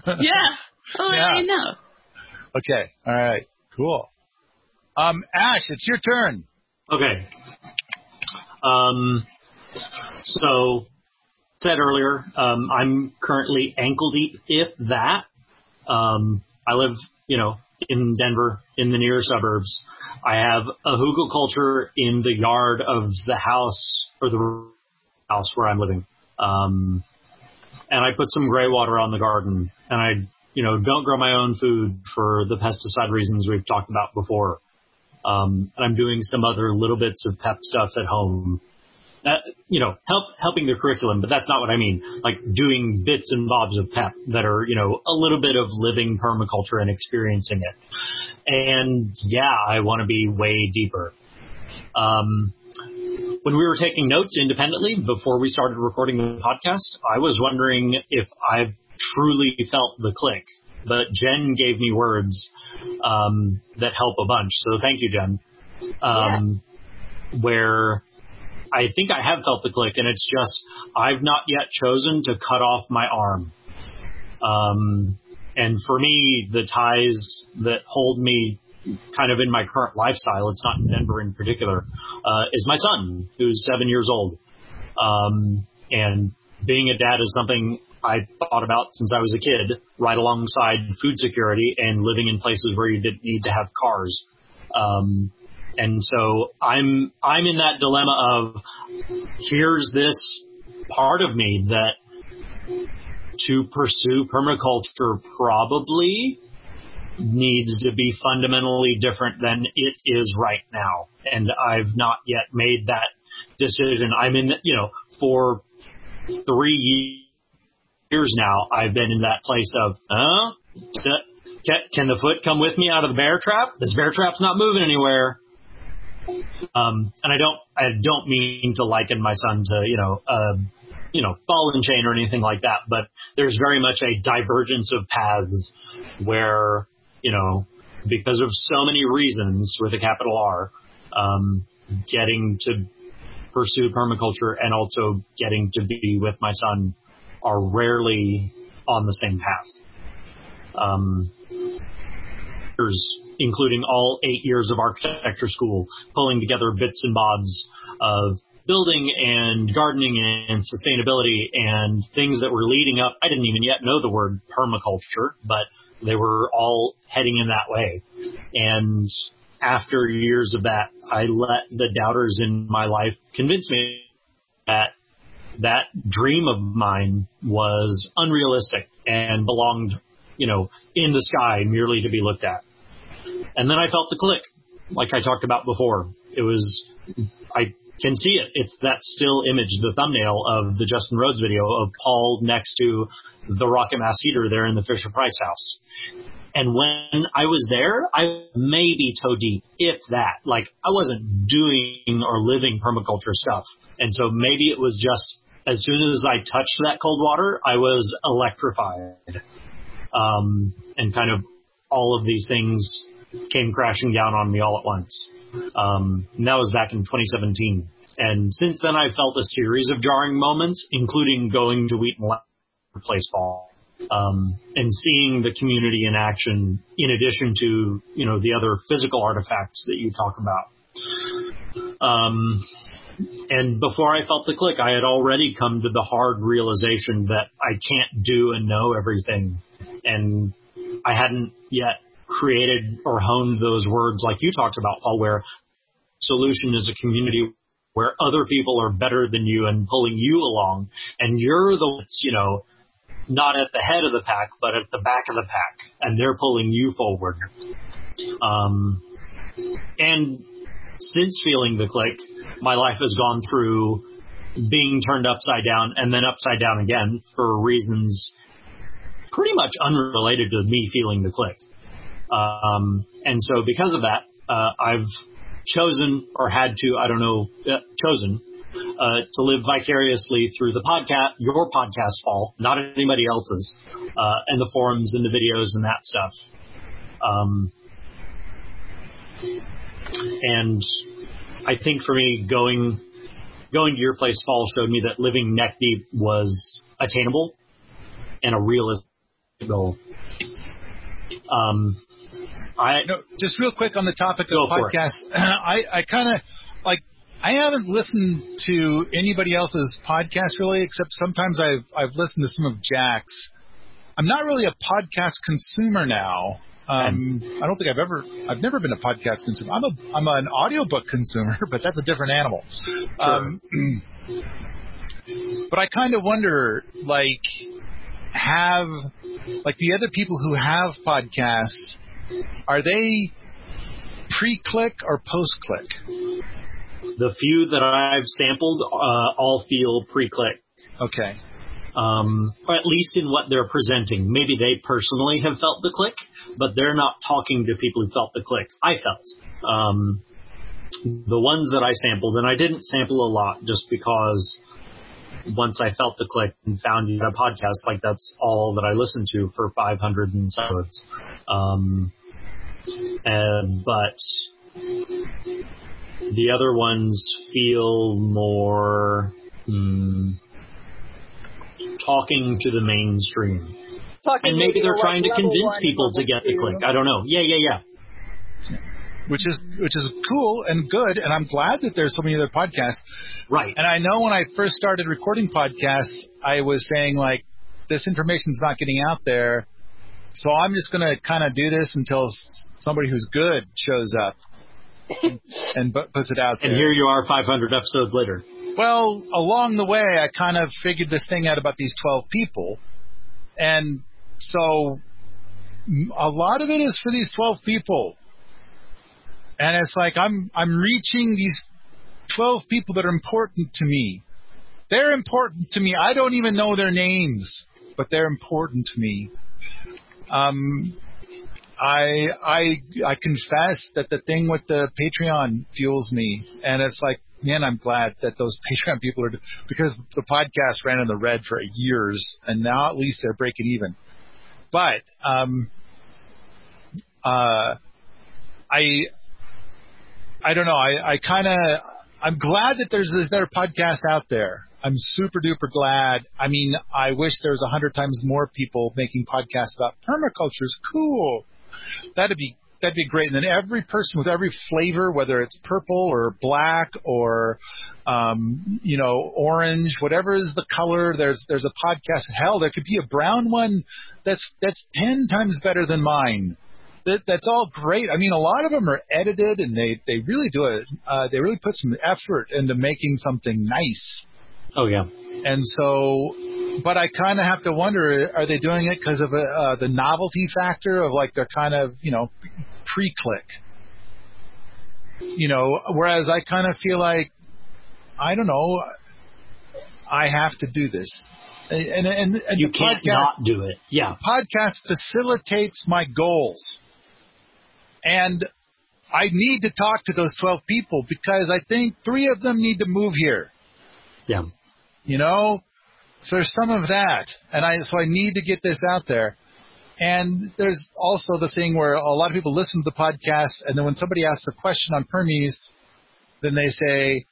I'll yeah. let you know. Okay. All right. Cool. Um, Ash, it's your turn. Okay. Um, so said earlier, um, I'm currently ankle deep, if that. Um, I live, you know, in Denver, in the near suburbs. I have a hugelkultur in the yard of the house or the house where I'm living. Um, and I put some gray water on the garden and I, you know, don't grow my own food for the pesticide reasons we've talked about before. Um, and I'm doing some other little bits of PEP stuff at home uh, you know, help helping the curriculum, but that's not what I mean. Like doing bits and bobs of PEP that are, you know, a little bit of living permaculture and experiencing it. And yeah, I want to be way deeper. Um, when we were taking notes independently before we started recording the podcast, I was wondering if I've truly felt the click. But Jen gave me words um, that help a bunch. So thank you, Jen. Um, yeah. Where I think I have felt the click, and it's just I've not yet chosen to cut off my arm. Um, and for me, the ties that hold me kind of in my current lifestyle, it's not in Denver in particular, uh, is my son, who's seven years old. Um, and being a dad is something I thought about since I was a kid, right alongside food security and living in places where you didn't need to have cars. Um, and so I'm I'm in that dilemma of here's this part of me that to pursue permaculture probably needs to be fundamentally different than it is right now. And I've not yet made that decision. I'm in, you know, for three years now, I've been in that place of, huh? Can the foot come with me out of the bear trap? This bear trap's not moving anywhere. Um, and I don't, I don't mean to liken my son to, you know, uh, you know, ball and chain or anything like that, but there's very much a divergence of paths where, you know, because of so many reasons with a capital R, um, getting to pursue permaculture and also getting to be with my son are rarely on the same path. Um, there's including all eight years of architecture school, pulling together bits and bobs of building and gardening and sustainability and things that were leading up. I didn't even yet know the word permaculture, but they were all heading in that way. And after years of that, I let the doubters in my life convince me that that dream of mine was unrealistic and belonged, you know, in the sky merely to be looked at. And then I felt the click, like I talked about before. It was, I can see it. It's that still image, the thumbnail of the Justin Rhodes video of Paul next to the rocket mass heater there in the Fisher Price house. And when I was there, I maybe toe deep, if that. Like I wasn't doing or living permaculture stuff. And so maybe it was just as soon as I touched that cold water, I was electrified. Um, and kind of all of these things came crashing down on me all at once. Um, and that was back in 2017. And since then, I've felt a series of jarring moments, including going to Wheaton Place Fall um, and seeing the community in action, in addition to you know the other physical artifacts that you talk about. Um, and before I felt the click, I had already come to the hard realization that I can't do and know everything, and I hadn't yet created or honed those words like you talked about, Paul, where solution is a community where other people are better than you and pulling you along, and you're the ones, you know, not at the head of the pack, but at the back of the pack, and they're pulling you forward. Um, and since feeling the click, my life has gone through being turned upside down and then upside down again for reasons pretty much unrelated to me feeling the click. Um, and so because of that, uh, I've chosen or had to, I don't know, uh, chosen uh, to live vicariously through the podcast, your podcast, Paul, not anybody else's, uh, and the forums and the videos and that stuff. Um, and I think for me, going going to your place, Paul, showed me that living neck deep was attainable and a realistic goal. Um, I no, just real quick on the topic of podcast. I, I kind of like I haven't listened to anybody else's podcast really, except sometimes I've I've listened to some of Jack's. I'm not really a podcast consumer now. Um, I don't think I've ever I've never been a podcast consumer. I'm a I'm an audiobook consumer, but that's a different animal. Um, but I kind of wonder, like, have like the other people who have podcasts, are they pre-click or post-click? the few that I've sampled uh, all feel pre-click. Okay. um, or at least in what they're presenting. Maybe they personally have felt the click, but they're not talking to people who felt the click. I felt. Um, the ones that I sampled, and I didn't sample a lot just because once I felt the click and found you a podcast, like that's all that I listened to for 500 and episodes. Um, and, but the other ones feel more, hmm, talking to the mainstream. Talking And maybe they're trying to convince people to get the click. I don't know. Yeah, yeah, yeah. Which is which is cool and good, and I'm glad that there's so many other podcasts. Right. And I know when I first started recording podcasts, I was saying like, this information's not getting out there, so I'm just going to kind of do this until somebody who's good shows up and bu- puts it out there. And here you are 500 episodes later. Well, along the way, I kind of figured this thing out about these 12 people. And so a lot of it is for these 12 people. And it's like I'm I'm reaching these 12 people that are important to me. They're important to me. I don't even know their names, but they're important to me. Um I I I confess that the thing with the Patreon fuels me, and it's like, man, I'm glad that those Patreon people are because the podcast ran in the red for years, and now at least they're breaking even. But um, uh, I I don't know. I I kind of I'm glad that there's there podcasts out there. I'm super duper glad. I mean, I wish there was a hundred times more people making podcasts about permaculture. Is cool that'd be that'd be great. And then every person with every flavor, whether it's purple or black or um, you know orange, whatever is the color, there's there's a podcast. Hell, there could be a brown one that's that's ten times better than mine. That, that's all great. I mean, a lot of them are edited, and they they really do it. Uh, they really put some effort into making something nice. Oh, yeah. And so, but I kind of have to wonder: Are they doing it because of uh, the novelty factor of like they're kind of you know pre-click? You know, whereas I kind of feel like I don't know, I have to do this. And, and, and you can't podcast, not do it. Yeah. podcast facilitates my goals. And I need to talk to those 12 people because I think three of them need to move here. Yeah. You know? So there's some of that. And I, so I need to get this out there. And there's also the thing where a lot of people listen to the podcast and then when somebody asks a question on Permies, then they say,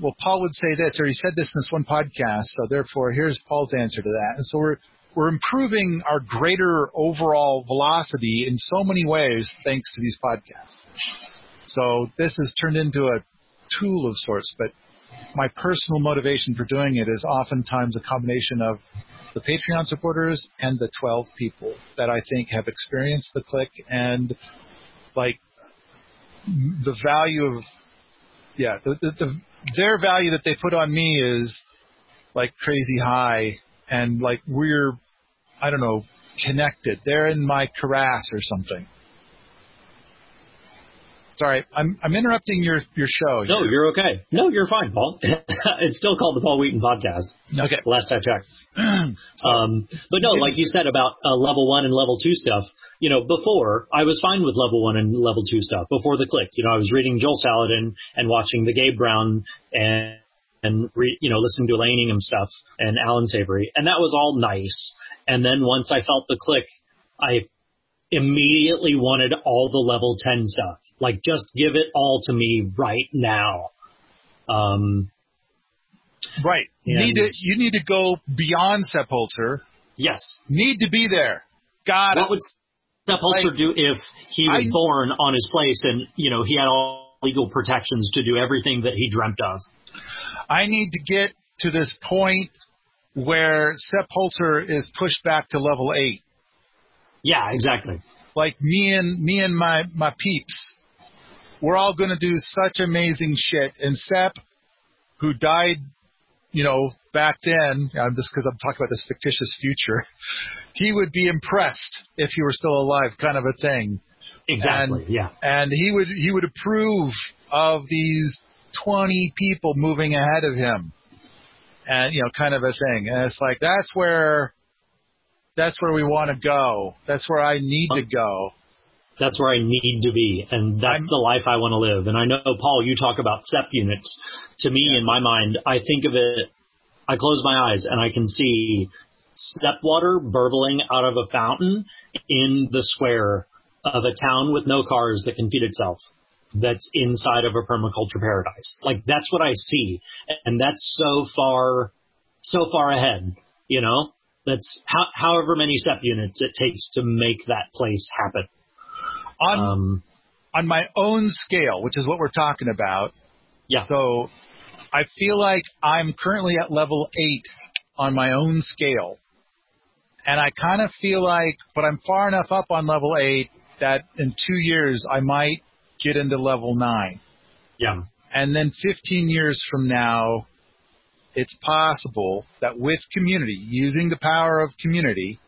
well, Paul would say this, or he said this in this one podcast, so therefore here's Paul's answer to that. And so we're, we're improving our greater overall velocity in so many ways thanks to these podcasts. So this has turned into a tool of sorts, but my personal motivation for doing it is oftentimes a combination of the Patreon supporters and the 12 people that I think have experienced the click and like the value of, yeah, the, the, the, their value that they put on me is like crazy high and like we're, I don't know, connected. They're in my karass or something. Sorry, I'm I'm interrupting your your show. No, you're okay. No, you're fine, Paul. it's still called the Paul Wheaton Podcast. Okay. Last I checked. um, but no, like you said about uh, level one and level two stuff. You know, before I was fine with level one and level two stuff. Before the click, you know, I was reading Joel Salatin and watching the Gabe Brown and and re, you know listening to Elaine Ingham stuff and Allan Savory, and that was all nice. And then once I felt the click, I immediately wanted all the level 10 stuff. Like, just give it all to me right now. Um, right. Need to you need to go beyond Sepp Holzer. yes. Need to be there. God. What would Sepp Holzer Like, do if he was I- born on his place and, you know, he had all legal protections to do everything that he dreamt of? I need to get to this point where Sepp Holzer is pushed back to level eight. Yeah, exactly. Like me and me and my my peeps, we're all going to do such amazing shit. And Sepp, who died, you know, back then, I'm just because I'm talking about this fictitious future, he would be impressed if he were still alive, kind of a thing. Exactly. And- yeah. and he would he would approve of these 20 people moving ahead of him and you know kind of a thing and it's like that's where that's where we want to go that's where i need to go That's where I need to be, and that's I'm- the life I want to live. And I know, Paul, you talk about SEP units. To me, in my mind, I think of it. I close my eyes and I can see SEP water burbling out of a fountain in the square of a town with no cars that can feed itself. That's inside of a permaculture paradise. Like that's what I see, and that's so far, so far ahead. You know, that's how, however many SEP units it takes to make that place happen. on Um, on my own scale which is what we're talking about yeah. so i feel like i'm currently at level 8 on my own scale and i kind of feel like but i'm far enough up on level 8 that in 2 years i might get into level 9 yeah. And then 15 years from now, it's possible that with community, using the power of community,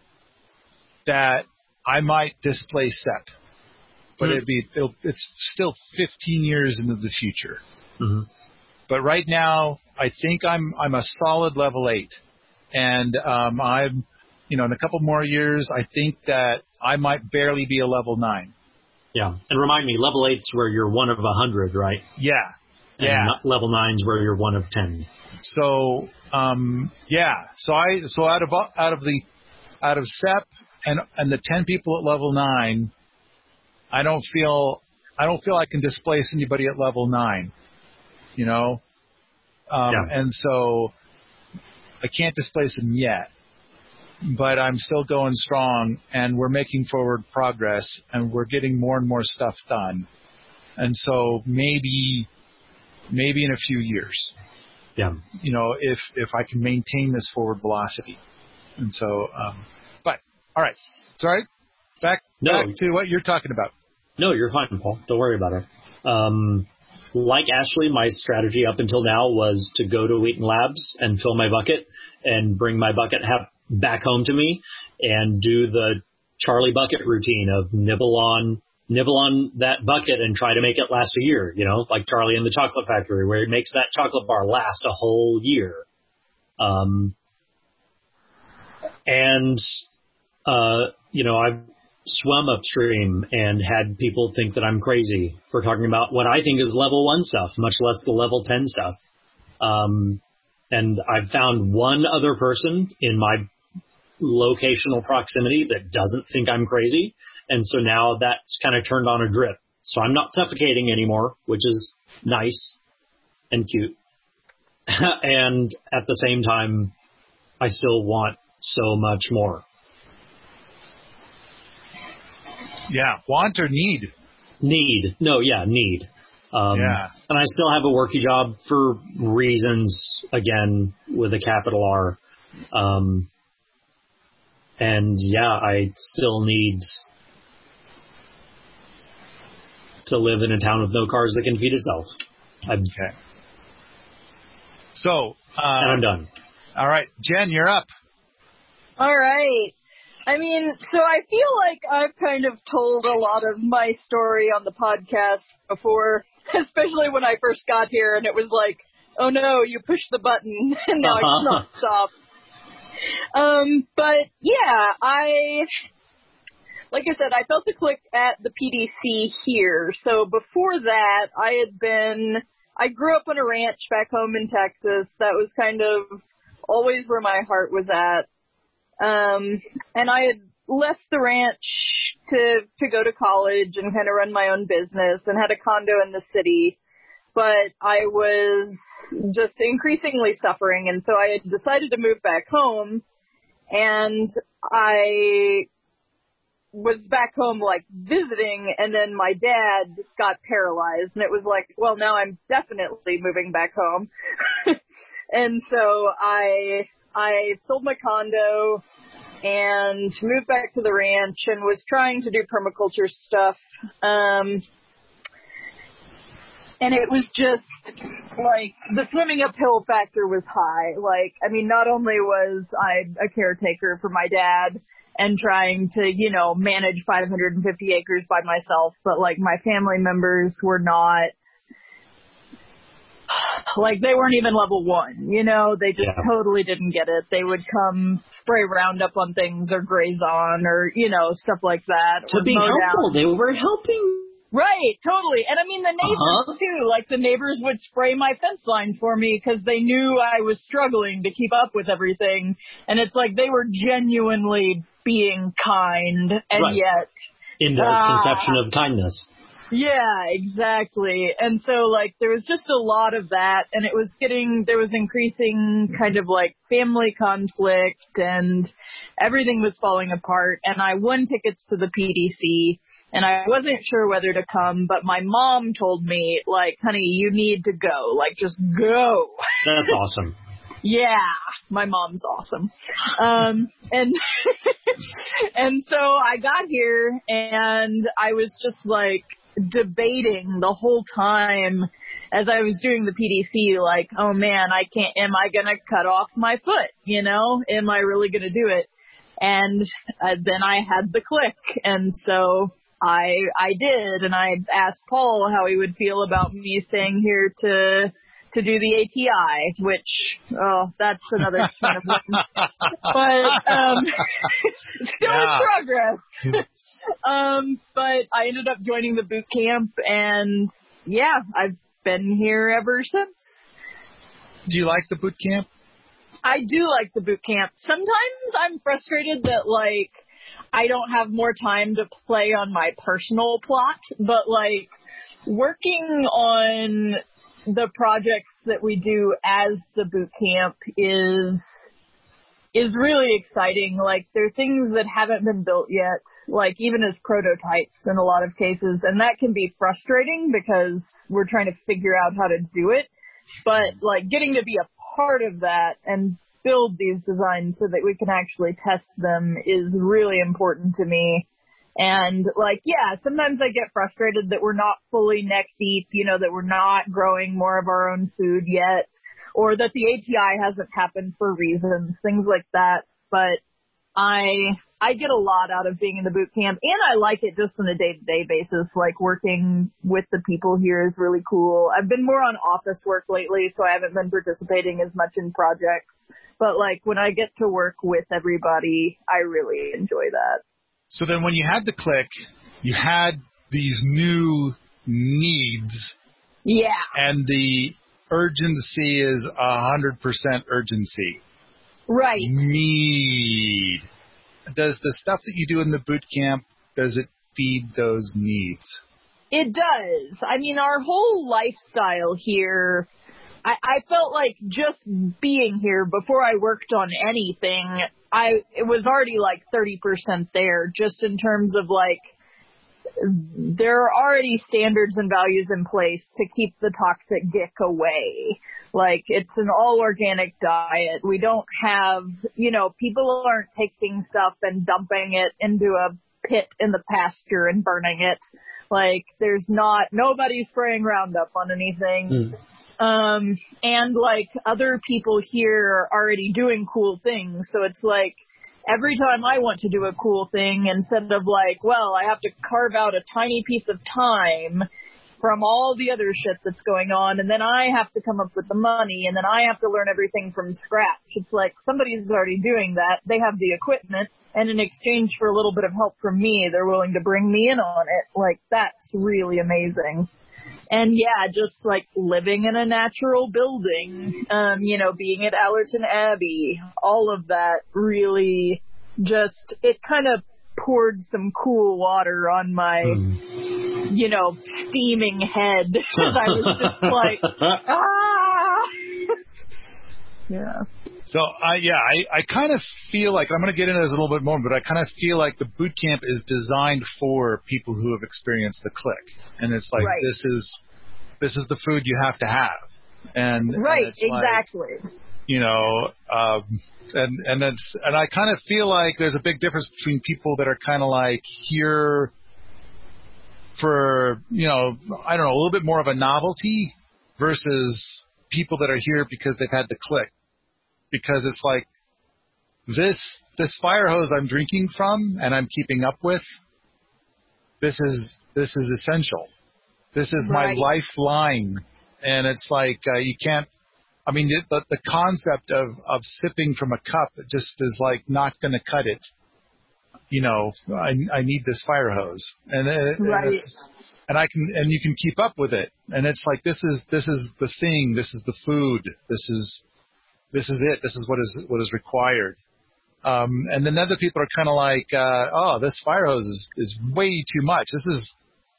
that I might displace SEP. But Hmm. it'd be, it'll, it's still 15 years into the future. hmm But right now, I think I'm, I'm a solid level eight. And, um, I'm, you know, in a couple more years, I think that I might barely be a level nine. Yeah. And remind me, level eight's where you're one of a hundred, right? Yeah. And Yeah. level nine's where you're one of ten. So um, yeah, so I so out of out of the out of SEP and and the ten people at level nine, I don't feel I don't feel I can displace anybody at level nine. You know, um, Yeah. and so I can't displace them yet. But I'm still going strong, and we're making forward progress, and we're getting more and more stuff done. And so maybe, maybe in a few years, Yeah. you know, if if I can maintain this forward velocity. And so, um, but all right, sorry, back No. back to what you're talking about. No, you're fine, Paul. Don't worry about it. Um, like Ashley, my strategy up until now was to go to Wheaton Labs and fill my bucket and bring my bucket ha- back home to me and do the Charlie bucket routine of nibble on nibble on that bucket and try to make it last a year, you know, like Charlie in the chocolate factory where it makes that chocolate bar last a whole year. Um, and uh, you know, I've swum upstream and had people think that I'm crazy for talking about what I think is level one stuff, much less the level 10 stuff. Um, and I've found one other person in my locational proximity that doesn't think I'm crazy. And so now that's kind of turned on a drip. So I'm not suffocating anymore, which is nice and cute. and at the same time, I still want so much more. Yeah, want or need? Need. No, yeah, need. Um, Yeah. And I still have a worky job for reasons, again, with a capital R. Um, and yeah, I still need to live in a town with no cars that can feed itself. I'm, Okay. So, uh, and I'm done. all right, Jen, you're up. All right. I mean, so I feel like I've kind of told a lot of my story on the podcast before, especially when I first got here and it was like, oh no, you pushed the button and now I Uh-huh. cannot stop. Um, but yeah, I, like I said, I felt the click at the PDC here. So before that, I had been, I grew up on a ranch back home in Texas. That was kind of always where my heart was at. Um, and I had left the ranch to, to go to college and kind of run my own business and had a condo in the city. But I was just increasingly suffering and so I decided to move back home and I was back home like visiting and then my dad got paralyzed and it was like, well now I'm definitely moving back home. and so I I sold my condo and moved back to the ranch and was trying to do permaculture stuff. Um, and it was just like the swimming uphill factor was high. Like, I mean, not only was I a caretaker for my dad and trying to, you know, manage 550 acres by myself, but like my family members were not like they weren't even level one, you know, they just Yeah. totally didn't get it. They would come spray Roundup on things or graze on or, you know, stuff like that. To be helpful, they were helping. Right, totally. And I mean the neighbors Uh-huh. too. Like the neighbors would spray my fence line for me because they knew I was struggling to keep up with everything. And it's like they were genuinely being kind and Right. yet In their Ah. conception of kindness. yeah, exactly. And so like there was just a lot of that and it was getting there was increasing kind of like family conflict and everything was falling apart and I won tickets to the PDC and I wasn't sure whether to come but my mom told me like honey you need to go like just go. That's awesome. Yeah, my mom's awesome. Um, and, and so I got here and I was just like debating the whole time as I was doing the PDC, like, oh man, I can't, am I gonna cut off my foot? You know, am I really gonna do it? And uh, then I had the click and so I, I did and I asked Paul how he would feel about me staying here to, to do the ATI, which, oh, that's another kind of one. But, um, still Yeah. in progress. um, but I ended up joining the boot camp and yeah, I've been here ever since. Do you like the boot camp? I do like the boot camp. Sometimes I'm frustrated that like I don't have more time to play on my personal plot, but like working on the projects that we do as the boot camp is is really exciting. Like there are things that haven't been built yet, like even as prototypes in a lot of cases, and that can be frustrating because we're trying to figure out how to do it. But like getting to be a part of that and build these designs so that we can actually test them is really important to me. And like, yeah, sometimes I get frustrated that we're not fully neck deep, you know, that we're not growing more of our own food yet, or that the ATI hasn't happened for reasons, things like that. But I, I get a lot out of being in the boot camp and I like it just on a day to day basis. Like working with the people here is really cool. I've been more on office work lately, so I haven't been participating as much in projects. But like when I get to work with everybody, I really enjoy that. So then when you had the click, you had these new needs Yeah. and the urgency is a hundred percent urgency. Right. Need. Does the stuff that you do in the boot camp, does it feed those needs? It does. I mean, our whole lifestyle here, I, I felt like just being here before I worked on anything, I, it was already like 30% there just in terms of like, there are already standards and values in place to keep the toxic gick away. Like it's an all organic diet. We don't have, you know, people aren't taking stuff and dumping it into a pit in the pasture and burning it. Like there's not, nobody's spraying Roundup on anything. Hmm. Um, and like other people here are already doing cool things. So it's like every time I want to do a cool thing, instead of like, well, I have to carve out a tiny piece of time from all the other shit that's going on, and then I have to come up with the money, and then I have to learn everything from scratch. It's like somebody's already doing that. They have the equipment, and in exchange for a little bit of help from me, they're willing to bring me in on it. Like that's really amazing. And yeah, just like living in a natural building, um, you know, being at Allerton Abbey, all of that really just, it kind of poured some cool water on my, you know, steaming head. Cause I was just like, ah! yeah. So I yeah, I, I kind of feel like I'm going to get into this a little bit more, but I kind of feel like the boot camp is designed for people who have experienced the click, and it's like Right. this is this is the food you have to have, and and Right, like, exactly. you know, um, and and it's and I kind of feel like there's a big difference between people that are kind of like here for you know I don't know a little bit more of a novelty versus people that are here because they've had the click because it's like this this fire hose I'm drinking from and I'm keeping up with this is this is essential. This is Right. my lifeline. And it's like uh, you can't I mean the, the concept of of sipping from a cup just is like not going to cut it. You know I I need this fire hose. And it, Right. and I can and you can keep up with it. And it's like this is this is the thing. This is the food. This is this is it this is what is what is required. Um and then other people are kind of like uh oh this fire hose is is way too much. This is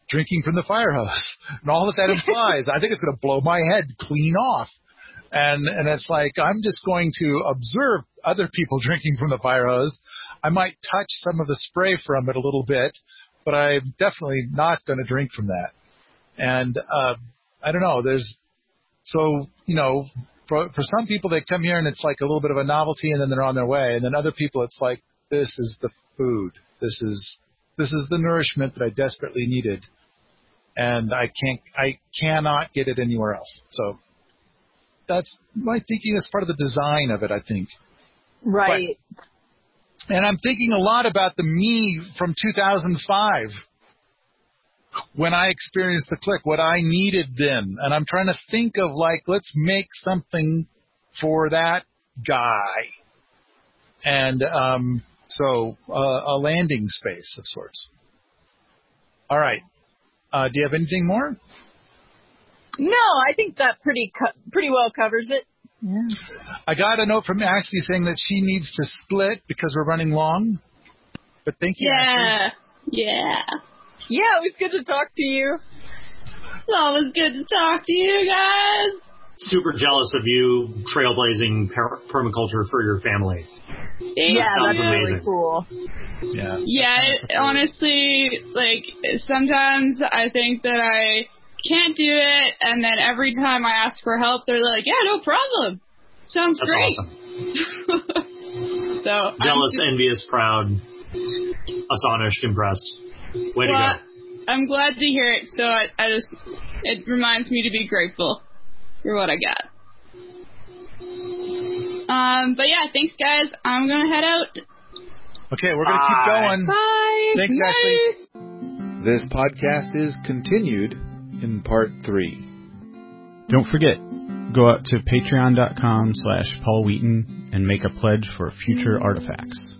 drinking from the fire hose. And all that that implies i think it's going to blow my head clean off. And and it's like i'm just going to observe other people drinking from the fire hose. I might touch some of the spray from it a little bit but i'm definitely not going to drink from that. And uh i don't know there's so you know for for some people they come here and it's like a little bit of a novelty and then they're on their way. And then other people it's like this is the food. This is this is the nourishment that i desperately needed. And i can't i cannot get it anywhere else. So that's my thinking. As part of the design of it i think. Right. and I'm thinking a lot about the me from 2005 when I experienced the click, what I needed then. And I'm trying to think of like, let's make something for that guy. And um, so uh, a landing space of sorts. All right. Uh, do you have anything more? No, I think that pretty co- pretty well covers it. I got a note from Ashley saying that she needs to split because we're running long. But thank you. Ashley. Yeah. Yeah. Yeah, it was good to talk to you. It's always good to talk to you guys. Super jealous of you trailblazing per- permaculture for your family. Thank Yeah, sounds that's you. really amazing. cool. Yeah. Yeah, it, honestly, like sometimes I think that I can't do it, and then every time I ask for help, they're like, "Yeah, no problem. Sounds That's great." awesome. so I'm Jealous, su- envious, proud, astonished, impressed. Way to go. I'm glad to hear it. So I, I just it reminds me to be grateful for what I got. Um, but yeah, thanks guys. I'm gonna head out. Okay, we're going to keep going. Bye. Thanks, Bye. Ashley. This podcast is continued in part three. Don't forget, go out to patreon.com slash Paul Wheaton and make a pledge for future artifacts.